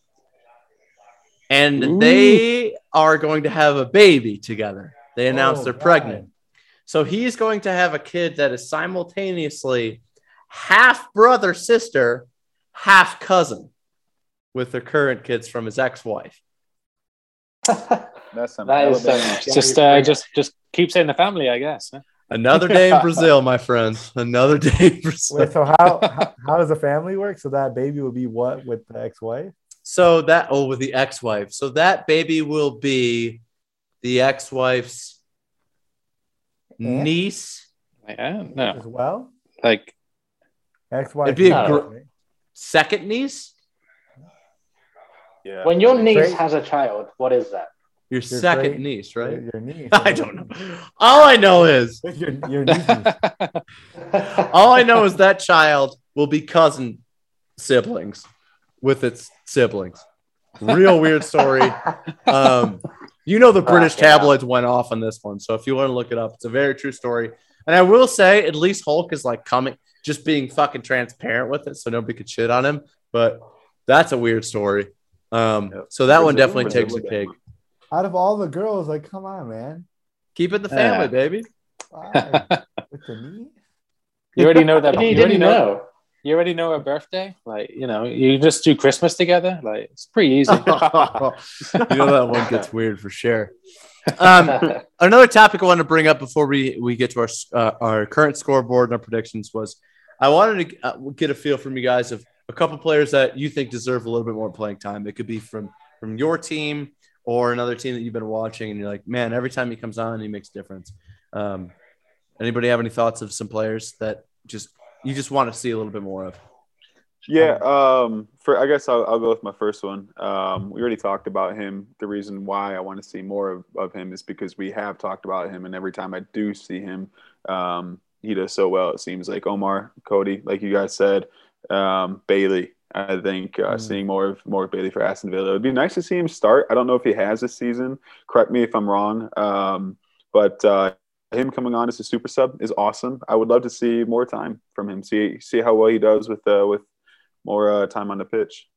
And Ooh. they are going to have a baby together. They announced Oh, they're God. pregnant. So he's going to have a kid that is simultaneously half brother, sister, half cousin with the current kids from his ex wife. That's some That is Alabama. some- Just uh, just just keep saying the family, I guess. huh? Another day in Brazil, my friends. Another day in Brazil. Wait, so how, how how does the family work? So that baby would be what with the ex-wife? So that oh, with the ex-wife. So that baby will be the ex-wife's Aunt? niece, Yeah, as well. like Ex-wife. It'd be a gr- second niece, Yeah. When your niece Great. has a child, what is that? your Your second great- niece, right? Your, your niece. I don't know. All I know is Your, your niece. all I know is that child will be cousin siblings with its siblings. Real weird story. Um, you know, the British yeah. tabloids went off on this one. So if you want to look it up, it's a very true story. And I will say, at least Hulk is like coming, just being fucking transparent with it so nobody could shit on him. But that's a weird story. Um, so that one definitely takes a would pig. Out of all the girls, like, come on, man. Keep it the family, Yeah. baby. Why? with the niece? you already know that. You You already know. know. You already know her birthday. Like you know, you just do Christmas together. Like it's pretty easy. you know that one gets weird for sure. Um, another topic I wanted to bring up before we, we get to our uh, our current scoreboard and our predictions was I wanted to uh, get a feel from you guys of a couple players that you think deserve a little bit more playing time. It could be from from your team or another team that you've been watching, and you're like, man, every time he comes on, he makes a difference. Um, anybody have any thoughts of some players that just you just want to see a little bit more of? Yeah, um, for I guess I'll, I'll go with my first one. Um, we already talked about him. The reason why I want to see more of, of him is because we have talked about him, and every time I do see him, um, he does so well. It seems like Omar, Cody, like you guys said, um, Bailey. I think uh, Mm. seeing more of more of Bailey for Aston Villa. It would be nice to see him start. I don't know if he has this season. Correct me if I'm wrong. Um, but uh, him coming on as a super sub is awesome. I would love to see more time from him. See see how well he does with uh, with more uh, time on the pitch.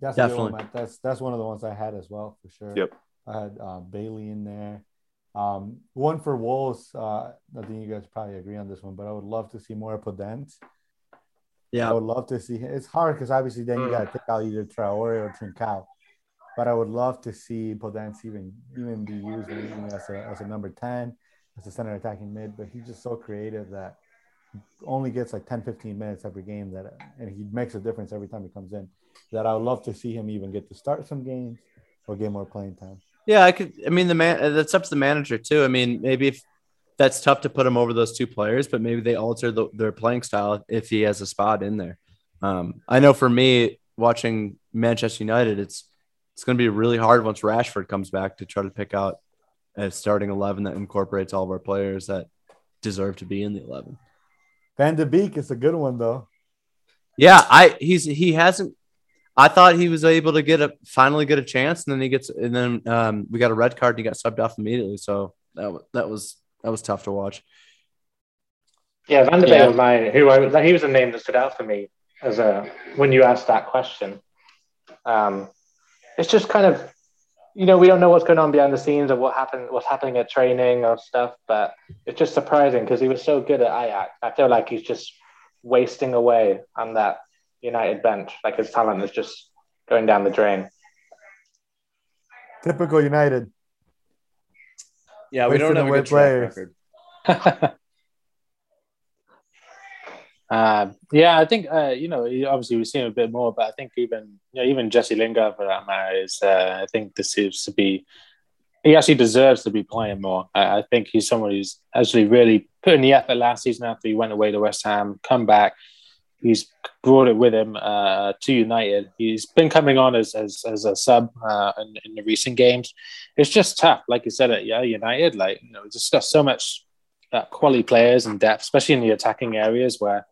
That's a good one, Definitely. That's that's one of the ones I had as well for sure. Yep. I had uh, Bailey in there. Um, one for Wolves. Uh, I think you guys probably agree on this one, but I would love to see more Podence. Yeah, I would love to see. It's hard because obviously then you got to take out either Traore or Trincao. But I would love to see Podence even even be used as a as a number ten, as a center attacking mid. But he's just so creative that only gets like 10, 15 minutes every game that and he makes a difference every time he comes in. That I would love to see him even get to start some games or get more playing time. Yeah, I could. I mean, the man. That's up to the manager too. I mean, maybe if that's tough to put him over those two players, but maybe they alter the, their playing style if he has a spot in there. Um, I know for me, watching Manchester United, it's it's going to be really hard once Rashford comes back to try to pick out a starting eleven that incorporates all of our players that deserve to be in the eleven. Van de Beek is a good one though. Yeah, I he's he hasn't. I thought he was able to get a finally get a chance, and then he gets and then um, we got a red card and he got subbed off immediately. So that wa- that was that was tough to watch. Yeah, Van de Beek Yeah. was my who I he was a name that stood out for me as a when you asked that question. Um, it's just kind of you know we don't know what's going on behind the scenes of what happened what's happening at training or stuff, but it's just surprising because he was so good at Ajax. I feel like he's just wasting away on that United bench. Like his talent is just going down the drain. Typical United. Yeah, we don't have a good track record. Uh, yeah, I think uh, you know obviously we've seen a bit more, but I think even you know, even Jesse Lingard for that matter is uh, I think this seems to be he actually deserves to be playing more. I, I, think he's someone who's actually really put in the effort last season after he went away to West Ham, come back. He's brought it with him uh, to United. He's been coming on as as, as a sub uh, in, in, the recent games. It's just tough, like you said at yeah, United. Like you know, just got so much uh, quality players and depth, especially in the attacking areas where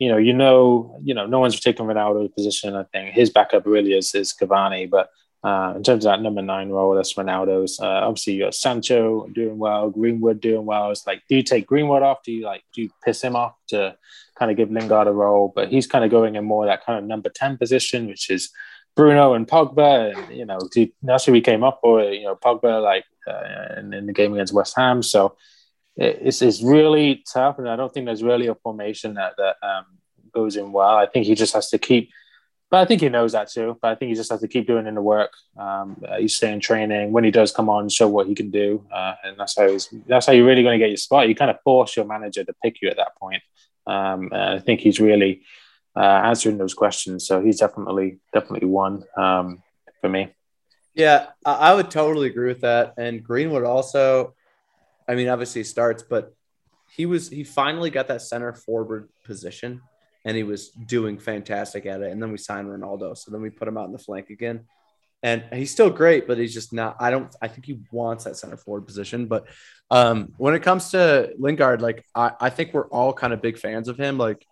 you know you know you know no one's taken Ronaldo's position. I think his backup really is is Cavani, but uh, in terms of that number nine role, that's Ronaldo's. Uh, obviously, you got Sancho doing well, Greenwood doing well. It's like, do you take Greenwood off? Do you like, do you piss him off to kind of give Lingard a role? But he's kind of going in more that kind of number 10 position, which is Bruno and Pogba. And, you know, that's who we came up for, you know, Pogba, like uh, in, in, the game against West Ham. So it's, it's really tough. And I don't think there's really a formation that, that um, goes in well. I think he just has to keep but I think he knows that too. But I think he just has to keep doing in the work. Um, he's staying training. When he does come on, show what he can do, uh, and that's how he's, that's how you're really going to get your spot. You kind of force your manager to pick you at that point. Um, I think he's really uh, answering those questions. So he's definitely definitely one um, for me. Yeah, I would totally agree with that. And Greenwood also, I mean, obviously starts, but he was he finally got that center forward position and he was doing fantastic at it. And then we signed Ronaldo, so then we put him out in the flank again, and he's still great, but he's just not. I don't. I think he wants that center forward position, but um, when it comes to Lingard, like I, I think we're all kind of big fans of him. Like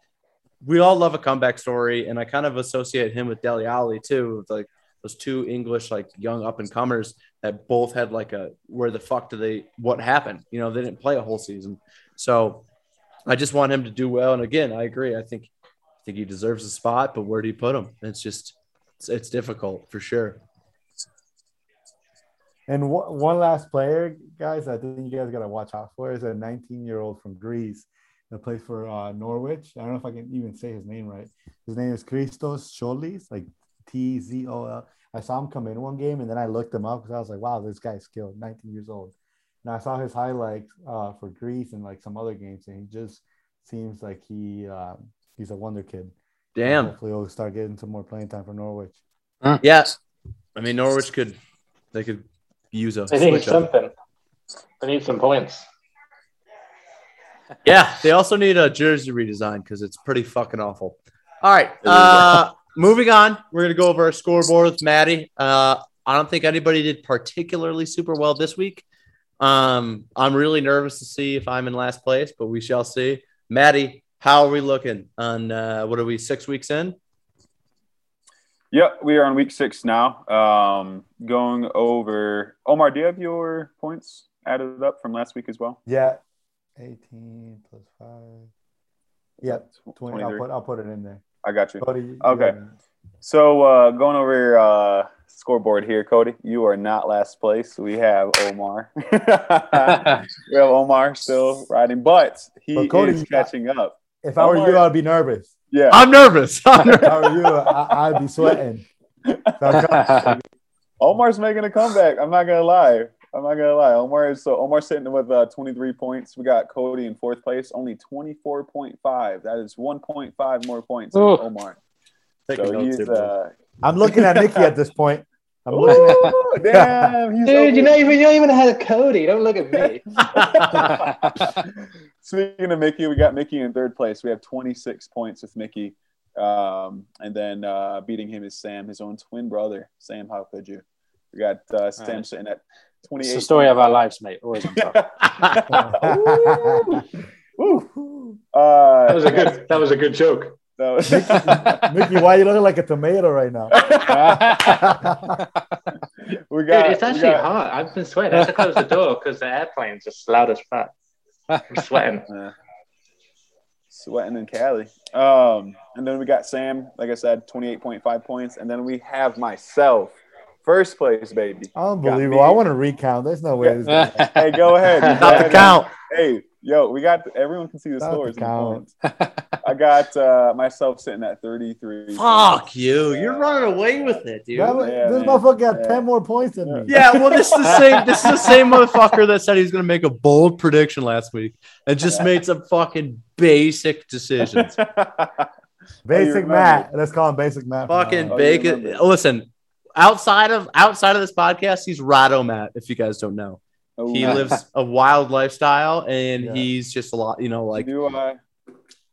we all love a comeback story, and I kind of associate him with Dele Alli too, like those two English like young up and comers that both had like a where the fuck do they what happened? You know, they didn't play a whole season, so I just want him to do well. And again, I agree. I think I think he deserves a spot, but where do you put him? It's just it's, it's difficult for sure. And one last player, guys, I think you guys got to watch out for is a 19 year old from Greece that plays for uh, Norwich. I don't know if I can even say his name right. His name is Christos Tzolis, like T Z O L. I saw him come in one game and then I looked him up because I was like, wow, this guy's skilled, 19 years old. And I saw his highlights uh, for Greece and like some other games, and he just seems like he um, he's a wonder kid. Damn. hopefully, he'll start getting some more playing time for Norwich. Mm. Yes, I mean Norwich could they could use a. They need something. They need some points. Yeah, they also need a jersey redesign because it's pretty fucking awful. All right, uh, moving on. We're gonna go over our scoreboard with Matty. Uh, I don't think anybody did particularly super well this week. Um, I'm really nervous to see if I'm in last place, but we shall see. Matty, how are we looking on uh, what are we six weeks in? Yep, we are on week six now. Um, going over Omar, do you have your points added up from last week as well? Yeah, eighteen plus five. Yep, 20. I'll put, I'll put it in there. I got you. Cody, okay. So uh, going over uh, scoreboard here, Cody, you are not last place. We have Omar. we have Omar still riding, but he but Cody, is catching up. If I were you, I'd be nervous. Yeah, I'm nervous. I'm nervous. if I were you, I, would be sweating. Omar's making a comeback. I'm not gonna lie. I'm not gonna lie. Omar is so Omar sitting with uh, 23 points. We got Cody in fourth place, only 24.5. That is 1.5 more points than Omar. so he's, uh, I'm looking at Mickey at this point. I'm looking at damn, dude. Over. You know, even you don't even have a Cody. Don't look at me. Speaking of Mickey, we got Mickey in third place. We have 26 points with Mickey. Um, and then uh, beating him is Sam, his own twin brother. Sam, how could you? We got uh, Sam right. sitting at 28. It's the story of our lives, mate. Always on top. Woo. Uh, that was a good. That was a good joke. Was... Mickey, Mickey, why are you looking like a tomato right now? we got, Dude, it's actually got... hot. I've been sweating. I have to close the door because the airplane's just loud as fuck. I'm sweating. Sweating in Cali. Um, and then we got Sam, like I said, 28.5 points. And then we have myself, first place, baby. Unbelievable. I want to recount. There's no way. hey, go ahead. Go ahead count. hey, Yo, we got everyone can see the Stop scores. the count. I got uh, myself sitting at 33. Fuck you. You're running away with it, dude. That Yeah, this man. motherfucker got Yeah. 10 more points than me. Yeah, well, this is the same. This is the same motherfucker that said he's going to make a bold prediction last week and just made some fucking basic decisions. Basic remember. Matt. Let's call him Basic Matt. fucking now on. Oh, you bacon. Listen, outside of outside of this podcast, he's Rado Matt. If you guys don't know, Oh, he lives a wild lifestyle, and Yeah. he's just a lot. You know, like do I?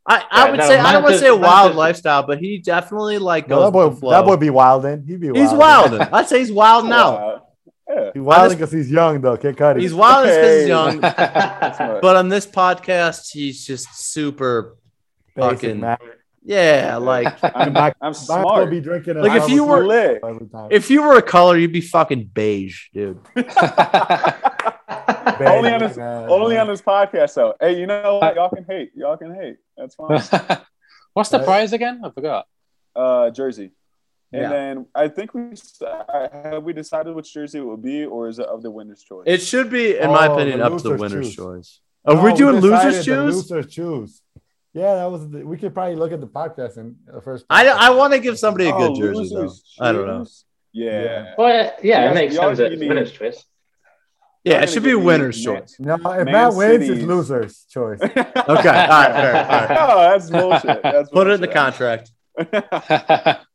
I, I Yeah, would no, say I don't want to say a wild is- lifestyle, but he definitely like No, goes that boy, with the flow. that boy be wildin'. He be he's wildin'. wilding. I'd say he's wilding out. Uh, yeah. He's wilding because he's young, though. Kid Cudi. He's wilding because he's young. But on this podcast, he's just super Basic fucking- Matt. Yeah. Like I'm, Matt- I'm Matt will smart. be drinking. Like, if you were- lit. if you were a color, you'd be fucking beige, dude. only on this, Man, only man. on this podcast, though. Hey, you know what? Y'all can hate. Y'all can hate. That's fine. What's the Right. prize again? I forgot. Uh, jersey. And Yeah. then I think we uh, have we decided which jersey it will be, or is it of the winner's choice? It should be, in my Oh, opinion, up to the winner's choose. choice. Are No, we doing decided losers the choose? Losers choose. Yeah, that was. The, we could probably look at the podcast and the first. I, I want to give somebody a Oh, good jersey though. I don't know. Yeah. Yeah. well, yeah, Y'all- it makes y'all sense it's winner's choice. Yeah, it should be give me winner's Man- choice. No, if Man Matt wins, City's- it's losers' choice. Okay, all right, fair, all right. Oh, that's bullshit. That's Put it in the contract.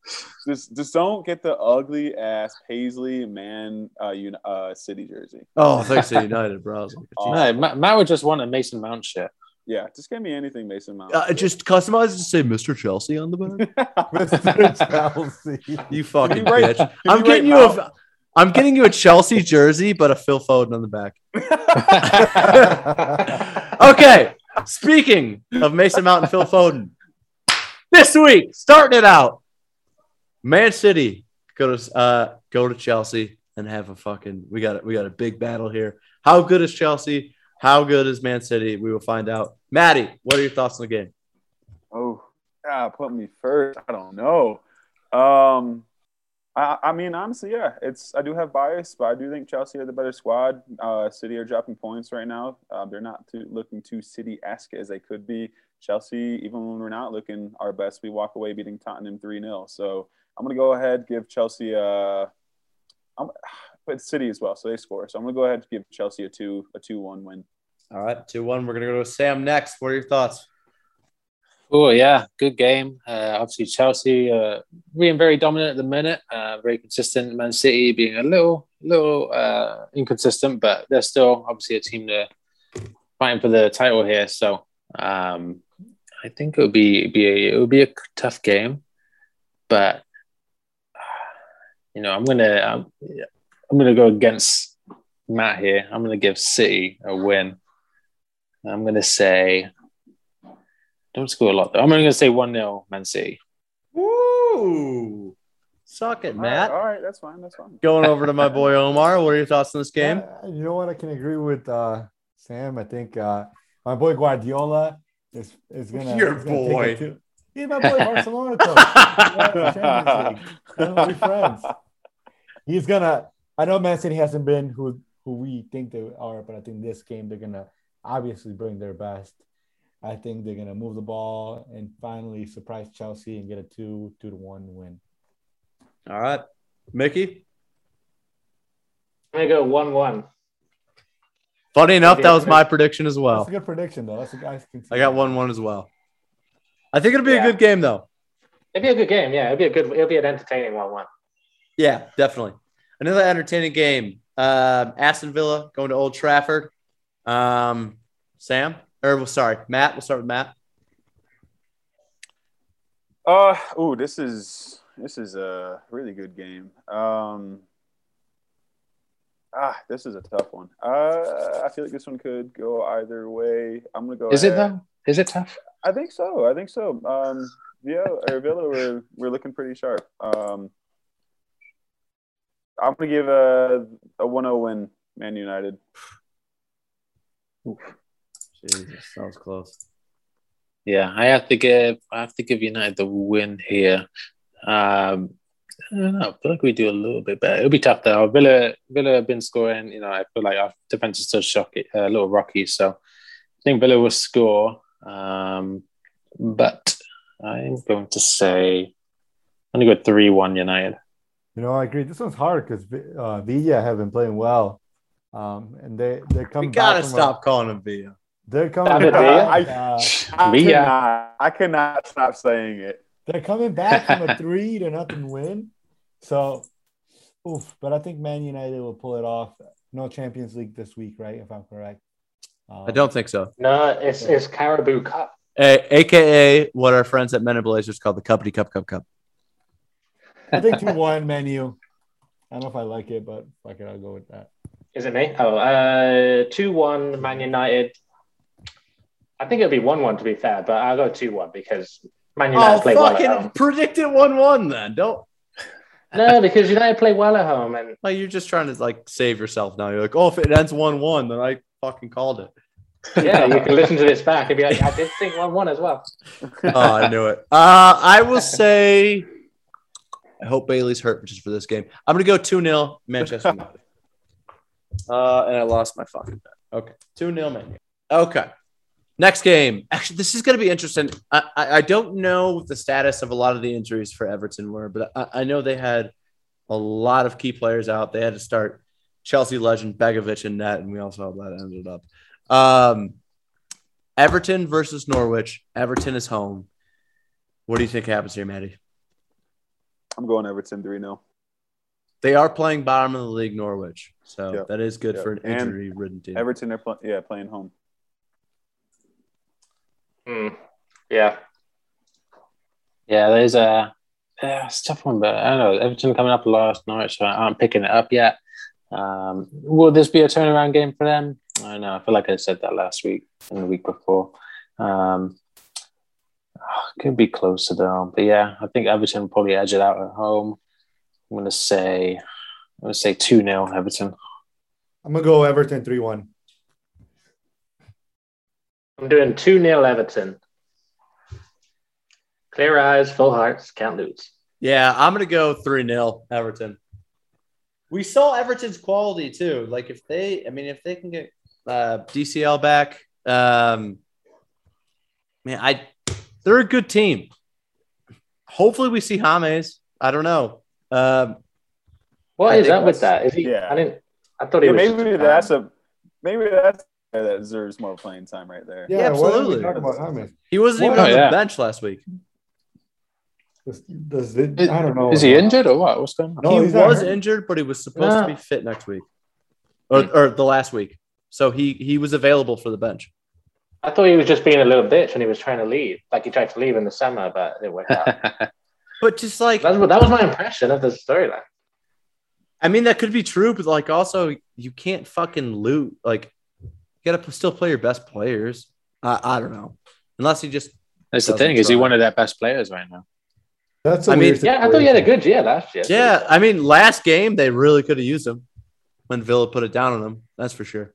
just, just don't get the ugly ass Paisley man uh, uni- uh city jersey. Oh, thanks to United, bro. I was like, Oh. no, Matt, Matt would just want a Mason Mount shit. Yeah, just give me anything Mason Mount. uh, just customize it to say Mr. Chelsea on the back. Mr. Chelsea. You fucking Can you write- bitch. you I'm getting you write a. I'm getting you a Chelsea jersey, but a Phil Foden on the back. Okay, speaking of Mason Mount and Phil Foden, this week starting it out, Man City go to uh, go to Chelsea and have a fucking. We got we got a big battle here. How good is Chelsea? How good is Man City? We will find out. Matty, what are your thoughts on the game? Oh, ah, put me first. I don't know. Um, I, I mean, honestly, yeah, it's I do have bias, but I do think Chelsea are the better squad. Uh, City are dropping points right now. Uh, they're not too, looking too City-esque as they could be. Chelsea, even when we're not looking our best, we walk away beating Tottenham three 0 So I'm gonna go ahead give Chelsea. Uh, I'm, but City as well, so they score. So I'm gonna go ahead and give Chelsea a two a two one win. All right, two one. We're gonna go to Sam next. What are your thoughts? Oh yeah, good game. Uh, obviously, Chelsea uh, being very dominant at the minute, uh, very consistent. Man City being a little, little uh, inconsistent, but they're still obviously a team to fighting for the title here. So um, I think it would be be a, it would be a tough game, but you know I'm gonna I'm, I'm gonna go against Matt here. I'm gonna give City a win. I'm gonna say. Don't score a lot though. I'm only going to say 1 0 Man City. Woo! Suck it, Matt. All right, all right, that's fine. That's fine. Going over to my boy Omar. What are your thoughts on this game? Yeah, you know what? I can agree with uh, Sam. I think uh, my boy Guardiola is is gonna. Your he's gonna take boy. it to- He's my boy Barcelona coach. Champions League. We're friends. He's gonna. I know Man City hasn't been who who we think they are, but I think this game they're gonna obviously bring their best. I think they're gonna move the ball and finally surprise Chelsea and get a two two to one win. All right, Mickey. I'm go one-one. Funny enough, that was my prediction as That's well. a good prediction, though. That's a guys can. I got one one as well. I think it'll be a good game though. It'd be a good game. Yeah, it'd be a good. It'll be an entertaining one-one. Yeah, definitely. Another entertaining game. Um, Aston Villa going to Old Trafford. Um, Sam, or well, sorry, Matt. We'll start with Matt. Uh, ooh, this is this is a really good game. Um, ah, this is a tough one. Uh, I feel like this one could go either way. I'm gonna go. Is it ahead. though? Is it tough? I think so. I think so. Um, Villa or Villa, we're we're looking pretty sharp. Um, I'm gonna give a a 1-0 win, Man United. Jesus, that was close. Yeah, I have to give I have to give United the win here. Um, I don't know. I feel like we do a little bit better. It'll be tough though. Villa Villa have been scoring. You know, I feel like our defense is still shocking, a little rocky. So I think Villa will score, um, but I'm going to say I'm going to go three-one United. You know, I agree. This one's hard because uh, Villa have been playing well, um, and they they come. We gotta back from stop calling him Villa. They're coming. David back, Villa? uh, I Villa. cannot, I cannot stop saying it. they're coming back from a three to nothing win. So, oof. But I think Man United will pull it off. No Champions League this week, right? If I'm correct. Um, I don't think so. No, it's it's Carabao Cup. A- AKA what our friends at Men in Blazers call the Cuppity Cup Cup Cup. I think two one Man U. I don't know if I like it, but fuck it, I'll go with that. Is it me? Oh, uh, two one Man United. I think it'll be one one to be fair, but I'll go two one because Man United Oh, play well at fucking home. predict it one one then. Don't. No, because United play well at home, and Like you're just trying to like save yourself now. You're like, oh, if it ends one one, then I fucking called it. yeah, you can listen to this back and be like, I did think one one as well. oh, I knew it. Uh, I will say, I hope Bailey's hurt just for this game. I'm gonna go two 0 Manchester United. Uh, and I lost my fucking bet. Okay, two 0 Man. Okay, next game. Actually, this is gonna be interesting. I, I I don't know what the status of a lot of the injuries for Everton were, but I, I know they had a lot of key players out. They had to start Chelsea legend Begovic in net, and we also how that ended up. Um, Everton versus Norwich. Everton is home. What do you think happens here, Matty? I'm going Everton 3 0. They are playing bottom of the league, Norwich. So Yep. that is good Yep. for an And injury ridden team. Everton are pl- yeah, playing home. Hmm. Yeah, Yeah, there's a yeah, it's a tough one, but I don't know. Everton coming up last night, so I aren't picking it up yet. Um, will this be a turnaround game for them? I don't know. I feel like I said that last week and the week before. Um, could be closer though, but yeah, I think Everton probably edge it out at home. I'm gonna say, I'm gonna say two 0 Everton. I'm gonna go Everton three one. I'm doing two 0 Everton. Clear eyes, full hearts, can't lose. Yeah, I'm gonna go three 0 Everton. We saw Everton's quality too. Like if they, I mean, if they can get uh, DCL back, um, man, I they're a good team. Hopefully, we see James. I don't know. Um, What I is up with that? that's- he? yeah. I didn't. I thought he Yeah, was. maybe that's a maybe that's a that deserves more playing time right there. Yeah, absolutely. What are we talking about James? he wasn't even What? on Oh, the bench last week. Does, does it, I don't know. Is he injured or what? What's going on? No, he he's was injured, but he was supposed to be fit next week, or, or the last week. So he he was available for the bench. I thought he was just being a little bitch when he was trying to leave. Like he tried to leave in the summer, but it didn't out. But just like That's what that was my impression of the storyline. I mean, that could be true, but like also you can't fucking loot. Like you gotta p- still play your best players. I I don't know, unless he just. That's the Doesn't thing. Is he one of their best players right now? That's a I mean, Yeah, I thought he had a good year last year. Yeah, I mean, last game they really could have used him when Villa put it down on him. That's for sure.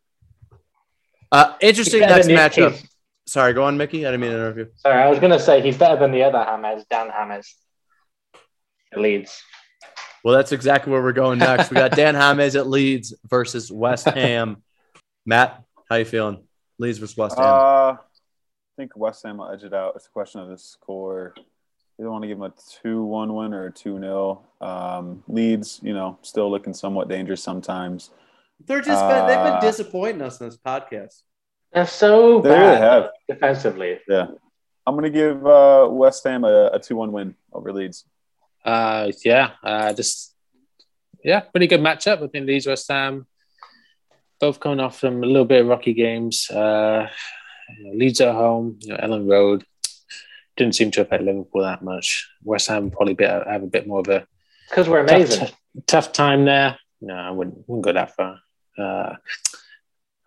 Uh, interesting next than matchup. he's- Sorry, go on, Mickey. I didn't mean to interrupt you. Sorry, I was gonna say he's better than the other Hammers, Dan Hammers. At Leeds. Well, that's exactly where we're going next. We got Dan Hammers at Leeds versus West Ham. Matt, how you feeling? Leeds versus West Ham. Uh, I think West Ham will edge it out. It's a question of the score. You don't want to give them a 2 1 win or a 2 0. Um, Leeds, you know, still looking somewhat dangerous sometimes. They're just been, they've been uh, disappointing us in this podcast. They're so They really bad have. defensively. Yeah. I'm going to give uh, West Ham a 2 1 win over Leeds. Uh, yeah, uh, just yeah, pretty good matchup. I think Leeds West Ham both coming off from a little bit of rocky games. Uh, you know, Leeds at home, you know, Elland Road didn't seem to affect Liverpool that much. West Ham probably bit, have a bit more of a Because we're tough, amazing. tough time there. No, I wouldn't, wouldn't go that far. Uh,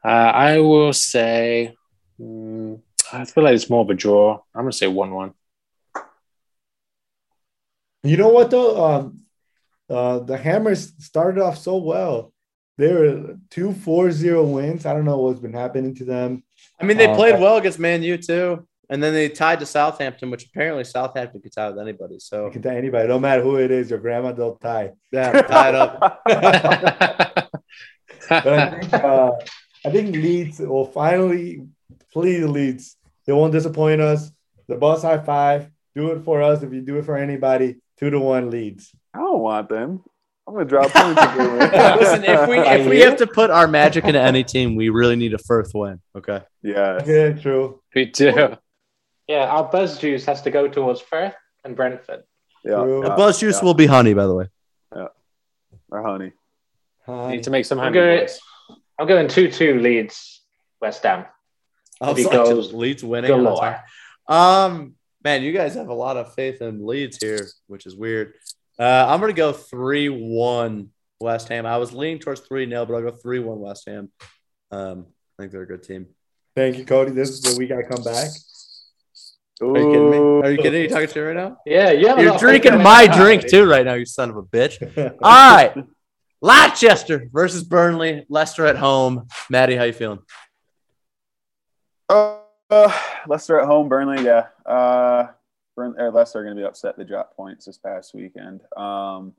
uh, I will say, mm, I feel like it's more of a draw. I'm gonna say one-one. You know what though? Um, uh, the Hammers started off so well. They were two 4-0 wins. I don't know what's been happening to them. I mean, they Uh, played well against Man U too, and then they tied to Southampton, which apparently Southampton could tie with anybody. I So can tell anybody, no matter who it is, your grandma they'll tie. yeah, tied up. But I think uh, I think Leeds will finally please, Leeds. They won't disappoint us. The boss high five. Do it for us. If you do it for anybody, two to one Leeds. I don't want them. I'm gonna drop points. Listen, if we if we have to put our magic into any team, we really need a first win. Okay. yeah. Yeah, true. We do. Yeah, our buzz juice has to go towards Fürth and Brentford. Yeah. True. The buzz juice yeah. will be honey, by the way. Yeah. Or honey. Hi. Need to make some I'm honey. Going, boys. I'm going 2 2 Leeds, West Ham. I was If he like, goes Leeds winning. on Galore. Um, man, you guys have a lot of faith in Leeds here, which is weird. Uh, I'm gonna go three one West Ham. I was leaning towards three 0 but I'll go three one West Ham. Um, I think they're a good team. Thank you, Cody. This is the week I come back. Ooh. Are you kidding me? Are you kidding? Are you talking to me right now? Yeah, yeah. You're drinking my drink too right now, you son of a bitch. All right. Leicester versus Burnley. Leicester at home. Matty, how you feeling? Uh, uh, Leicester at home, Burnley. Yeah. Uh, Burn, or Leicester are going to be upset. They dropped points this past weekend. Um,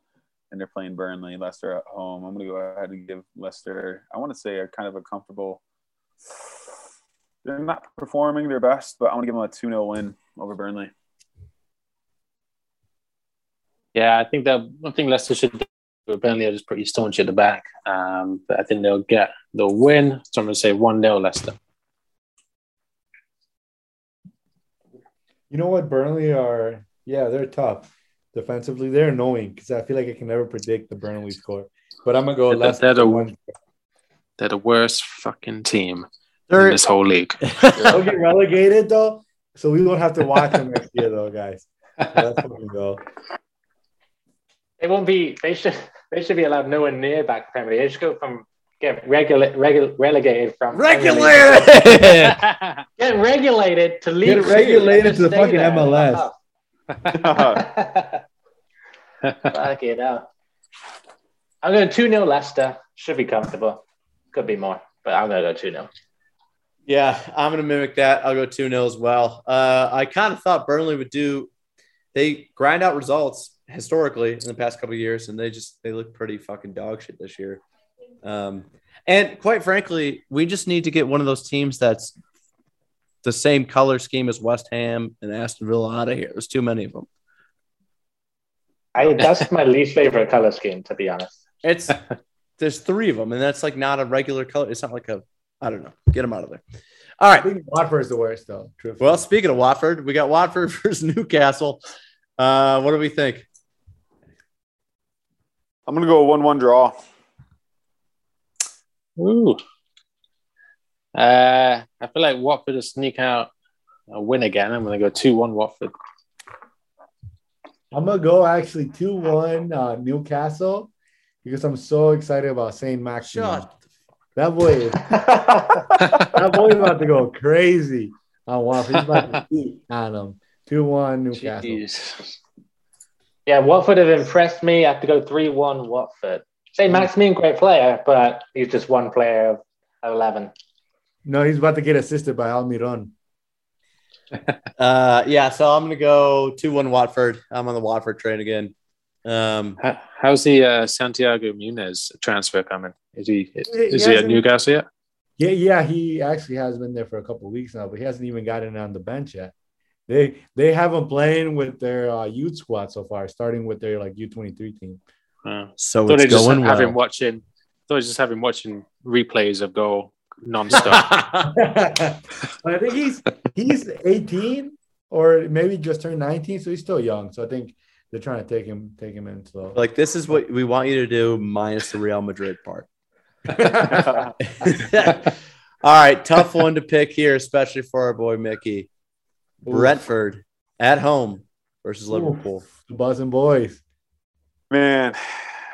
and they're playing Burnley. Leicester at home. I'm going to go ahead and give Leicester. I want to say a kind of a comfortable. They're not performing their best, but I'm going to give them a 2 0 win over Burnley. Yeah, I think that I think Leicester should. Do it. Burnley are just pretty staunch at the back, um, but I think they'll get they'll win. So I'm going to say one 0 Leicester. You know what? Burnley are, yeah, they're tough. Defensively, they're annoying because I feel like I can never predict the Burnley score. But I'm going to go They're- Leicester. they're the- one. They're the worst fucking team in They're, this whole league. They'll get relegated, though. So we won't have to watch them next year, though, guys. So that's fucking go. They won't be. They should. They should be allowed nowhere near back to Premier League. They should go from get regula- regu- relegated from Premier League. regulated. Get regulated to league. Get regulated to the fucking there. MLS. Fuck it out. I'm going to 2 0 Leicester. Should be comfortable. Could be more, but I'm going to go 2 0. Yeah, I'm going to mimic that. I'll go 2 0 as well. Uh, I kind of thought Burnley would do, they grind out results historically in the past couple of years, and they just, they look pretty fucking dog shit this year. Um, and quite frankly, we just need to get one of those teams that's the same color scheme as West Ham and Aston Villa out of here. There's too many of them. I, that's my least favorite color scheme, to be honest. It's, there's three of them, and that's like not a regular color. It's not like a, I don't know. Get them out of there. All right. I right. think Watford's the worst, though. Truthfully. Well, speaking of Watford, we got Watford versus Newcastle. Uh, what do we think? I'm going to go 1 1 draw. Ooh. Uh, I feel like Watford will sneak out a win again. I'm going to go 2 1 Watford. I'm gonna go actually two one uh, Newcastle because I'm so excited about Saint Max. Shut. That boy is that boy about to go crazy on Watford. He's about to eat on him. Two one Newcastle. Jeez. Yeah, Watford have impressed me. I have to go 3 1 Watford. Saint-Maximin, great player, but he's just one player of 11. No, he's about to get assisted by Almiron. Uh, yeah, so I'm gonna go two one Watford. I'm on the Watford train again. Um, How- How's the uh, Santiago Munez transfer coming? Is he is he at hasn't- Newcastle yet? Yeah, yeah, he actually has been there for a couple of weeks now, but he hasn't even gotten on the bench yet. They they have him playing with their uh, youth squad so far, starting with their like U twenty three team. Uh, so thought they it's just going have him well. watching. Thought I just have him watching replays of goal non-stop. I think he's he's 18 or maybe just turned 19, so he's still young. So I think they're trying to take him take him in slow. like this is what we want you to do, minus the Real Madrid part. All right, tough one to pick here, especially for our boy Mickey. Brentford at home versus Liverpool. the buzzing boys. Man,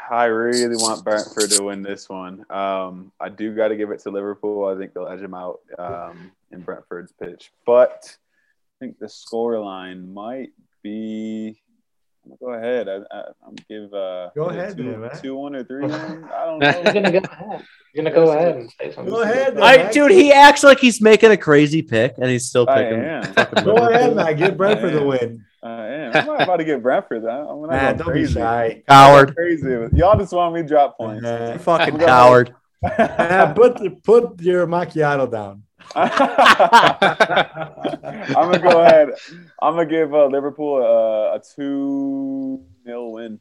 I really want Brentford to win this one. Um, I do got to give it to Liverpool. I think they'll edge them out um, in Brentford's pitch, but I think the score line might be. I'm gonna go ahead. I, I, I'm give. Uh, Go ahead, two, man, man. two one or three one. I don't know. You're going to go ahead. You're going to go ahead and say something. Go ahead, I, dude, he acts like he's making a crazy pick, and he's still I picking. am. fucking Go Liverpool. ahead, Matt. Give Brentford the win. I am. I'm not about to get Brentford. I- I'm not Man, going don't be crazy. shy. Coward, Crazy. Y'all just want me to drop points. Uh, fucking coward. uh, put put your macchiato down. I'm gonna go ahead. I'm gonna give uh, Liverpool a, a two 0 win.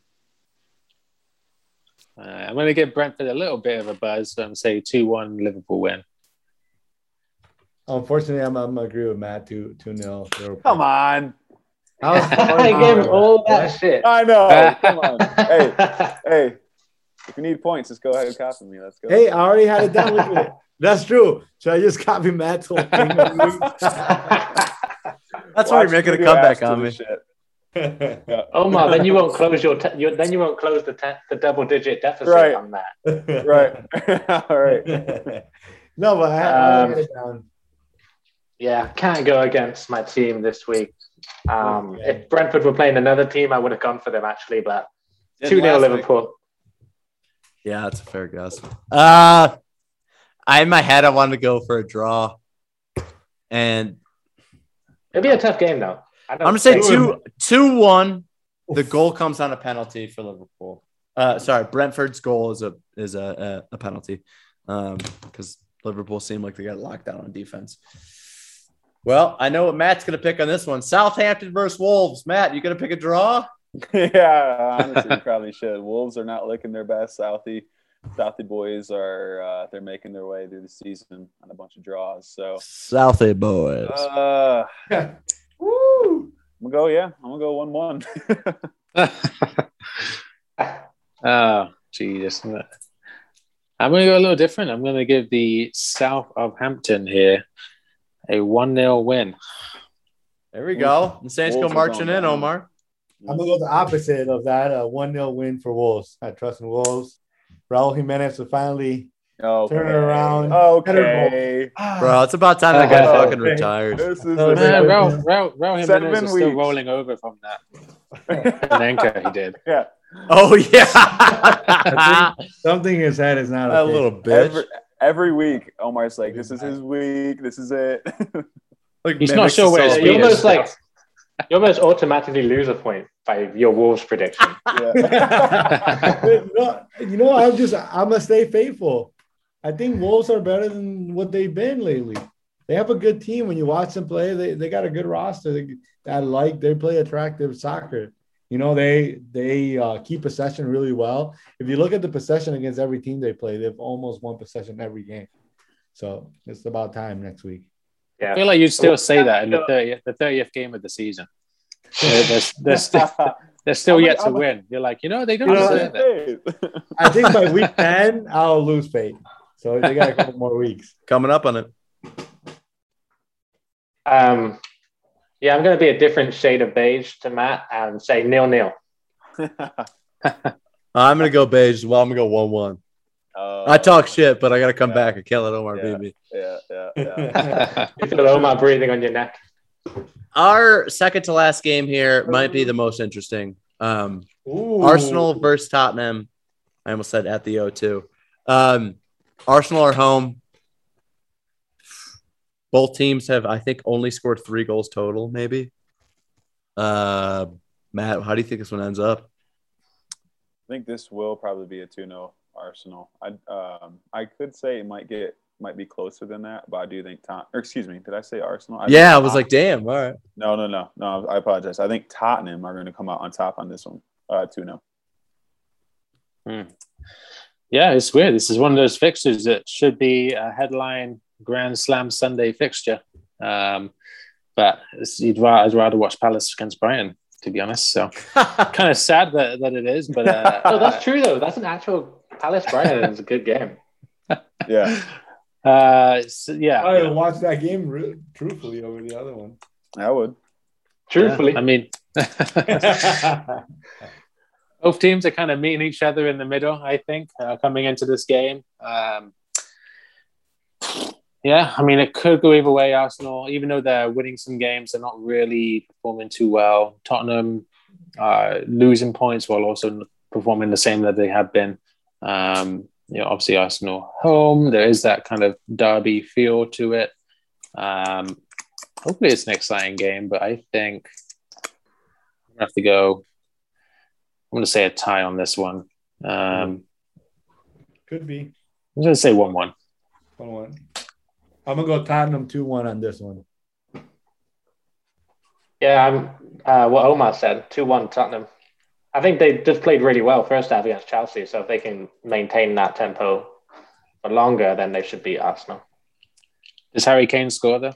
Uh, I'm going to give Brentford a little bit of a buzz. So I'm say 2 1 Liverpool win. Unfortunately, I'm, I'm gonna agree with Matt. Two two nil. Come on. I gave him all that shit. I know. Come on. hey, hey. If you need points, just go ahead and copy me. Let's go. Hey, I already had it done. Look at it. That's true. Should I just copy Matt's whole thing? That's why you're making a comeback on me. Omar, then you won't close your, te- your then you won't close the te- the double digit deficit Right. on that. right. All right. no, but I, I Um, had. Yeah, can't go against my team this week. Um, Okay. If Brentford were playing another team, I would have gone for them actually, but two 0 last week. Liverpool. Yeah, that's a fair guess. Uh I in my head I wanted to go for a draw. And It'd be a tough game though. I don't I'm gonna say think- two two one. The goal comes on a penalty for Liverpool. Uh sorry, Brentford's goal is a is a a, a penalty. Um because Liverpool seemed like they got locked down on defense. Well, I know what Matt's gonna pick on this one. Southampton versus Wolves. Matt, you gonna pick a draw? yeah, honestly, probably should. Wolves are not looking their best. Southie, Southie boys are uh, they're making their way through the season on a bunch of draws. So, Southie boys. uh, Woo! I'm gonna go. Yeah, I'm gonna go one-one. oh, Jesus. I'm going to go a little different. I'm going to give the South of Hampton here a 1 0 win. there we go. The Saints go Wolves are marching in. Omar. I'm gonna go the opposite of that. A one 0 win for Wolves. I trust in Wolves. Raul Jimenez will finally okay. turn it around. Okay. Ah. Bro, it's about time that guy fucking okay. retired. This is a- Man, yeah. Raul, Raul, Raul Seven Jimenez is still rolling over from that An anchor he did. yeah. Oh yeah. Something in his head is not a okay. little bitch. Every, every week, Omar's like, "This is his week. This is it." Like, He's not sure where his soul. You almost like you almost automatically lose a point by your Wolves prediction. yeah. no, you know, I'm just I'm gonna stay faithful. I think Wolves are better than what they've been lately. They have a good team. When you watch them play, they, they got a good roster. They, I like they play attractive soccer. You know, they they uh, keep possession really well. If you look at the possession against every team they play, they've almost won possession every game. So it's about time next week. I feel like you'd still say that in the 30th, the 30th game of the season. They're, they're, they're still, they're still yet to win. You're like, you know, they don't You know, deserve it. I think by week ten, I'll lose faith. So they got a couple more weeks. Coming up on it. Um, yeah, I'm going to be a different shade of beige to Matt and say nil nil. I'm gonna go beige. as Well, I'm gonna go one one. Uh, I talk shit, but I gotta come yeah. back and kill it, Omar, Yeah. baby. Yeah, yeah, yeah. You feel Omar breathing on your neck. Our second to last game here might be the most interesting. Um, Arsenal versus Tottenham. I almost said at the O2. Um, Arsenal are home. Both teams have, I think, only scored three goals total, maybe. Uh, Matt, how do you think this one ends up? I think this will probably be a 2-0 Arsenal. I um I could say it might get might be closer than that, but I do think Tot. Or excuse me, did I say Arsenal? I yeah, I was Tot- like, damn, all right. no, no, no, no. I apologize. I think Tottenham are going to come out on top on this one. Uh, 2-0. Yeah, it's weird. This is one of those fixtures that should be a headline Grand Slam Sunday fixture. Um, but you'd rather, I'd rather watch Palace against Brighton, to be honest. So kind of sad that, that it is, but uh, Oh, that's true though. That's an actual Palace Brighton is a good game. Yeah, uh, it's- yeah. I would watch that game re- truthfully over the other one. I would. Truthfully, I mean, both teams are kind of meeting each other in the middle, I think, uh, coming into this game. Um, yeah, I mean, it could go either way. Arsenal, even though they're winning some games, they're not really performing too well. Tottenham uh, losing points while also performing the same that they have been. Um, you know, obviously Arsenal home. There is that kind of derby feel to it. Um, hopefully, it's an exciting game, but I think I'm gonna have to go. I'm gonna say a tie on this one. Um, Could be I'm gonna say one-one. one one. I'm gonna go Tottenham two one on this one. Yeah, I'm uh, what Omar said, two one Tottenham. I think they just played really well first half against Chelsea, so if they can maintain that tempo for longer, then they should beat Arsenal. Does Harry Kane score though?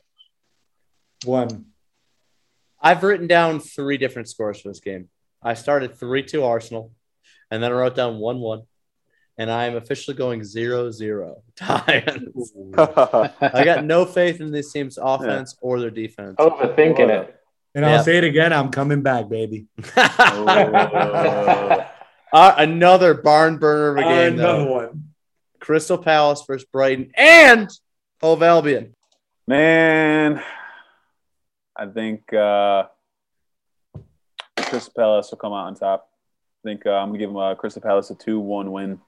One. I've written down three different scores for this game. I started 3 2 Arsenal, and then I wrote down 1 1. And I am officially going 0 0. Lions. I got no faith in this team's offense or their defense. Overthinking it. And Yeah. I'll say it again. I'm coming back, baby. Uh, another barn burner of a game, Another though. one. Crystal Palace versus Brighton and Hove Albion. Man, I think uh, Crystal Palace will come out on top. I think uh, I'm gonna give them uh, Crystal Palace a two-one win.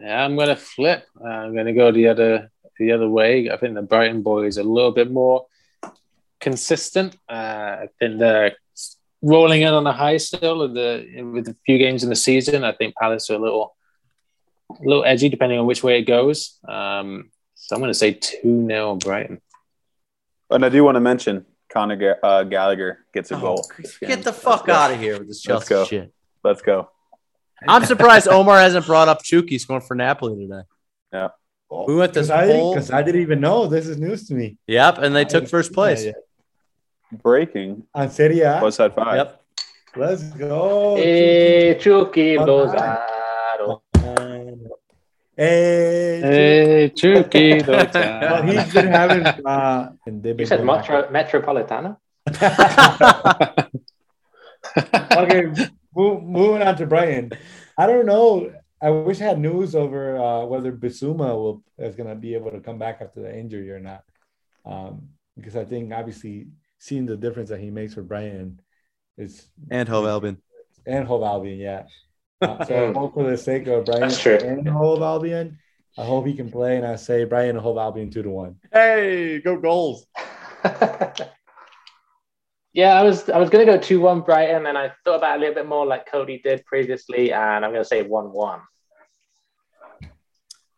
Yeah, I'm gonna flip. Uh, I'm gonna go the other the other way. I think the Brighton boys a little bit more consistent. Uh, I think they're rolling in on a high still with the with a few games in the season. I think Palace are a little a little edgy depending on which way it goes. Um, so I'm gonna say two 0 Brighton. And I do want to mention Conor Ga- uh, Gallagher gets a goal. Get the fuck out of here with this Let's Chelsea go. shit. Let's go. I'm surprised Omar hasn't brought up Chucky scoring for Napoli today. Yeah. We went this Because I, whole- 'cause I didn't even know. This is news to me. Yep, and they took first place. Yeah, Breaking. yeah. On Serie A. West Side Five. Yep. Let's go. Eh, Chucky Lozano. Hey, Hey, Chucky. well, he's been having. Uh, and they've You been said Metro, Metropolitano? okay, move, moving on to Brighton. I don't know. I wish I had news over uh, whether Bissouma will is going to be able to come back after the injury or not. Um, because I think obviously seeing the difference that he makes for Brighton is And Hove Albion. and Hove Albion, yeah. Uh, so I hope for the sake of Brian That's true. and Hove Albion, I hope he can play. And I say Brian and Hove Albion two to one. Hey, go goals. yeah, I was I was gonna go two one Brighton, and I thought about it a little bit more like Cody did previously, and I'm gonna say one one.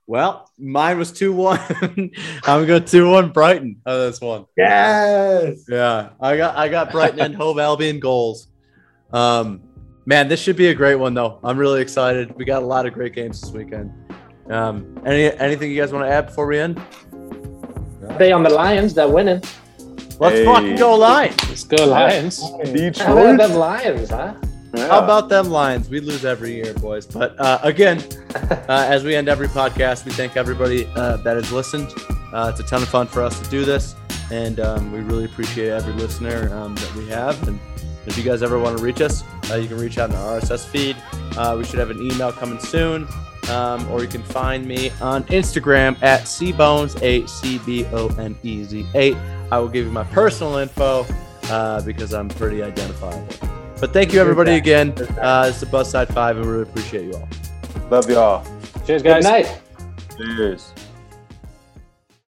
Well, mine was 2 1. I'm going to go 2 1 Brighton on this one. Yes. Yeah, I got I got Brighton and Hove Albion goals. Um, man, this should be a great one though. I'm really excited. We got a lot of great games this weekend. Um, any anything you guys want to add before we end? They on the Lions, they're winning. Let's Hey. fucking go Lions. Let's go Lions. How about Detroit. them Lions, huh? Yeah. How about them Lions? We lose every year, boys. But uh, again, uh, as we end every podcast, we thank everybody uh, that has listened. Uh, it's a ton of fun for us to do this, and um, we really appreciate every listener um, that we have. And if you guys ever want to reach us, uh, you can reach out in our RSS feed. Uh, we should have an email coming soon, um, or you can find me on Instagram at cbones8 c b o n e z 8. I will give you my personal info uh, because I'm pretty identifiable. But thank you, everybody, again. Uh, it's the Bus Side Five, and we really appreciate you all. Love y'all. Cheers, Good guys. night. Cheers.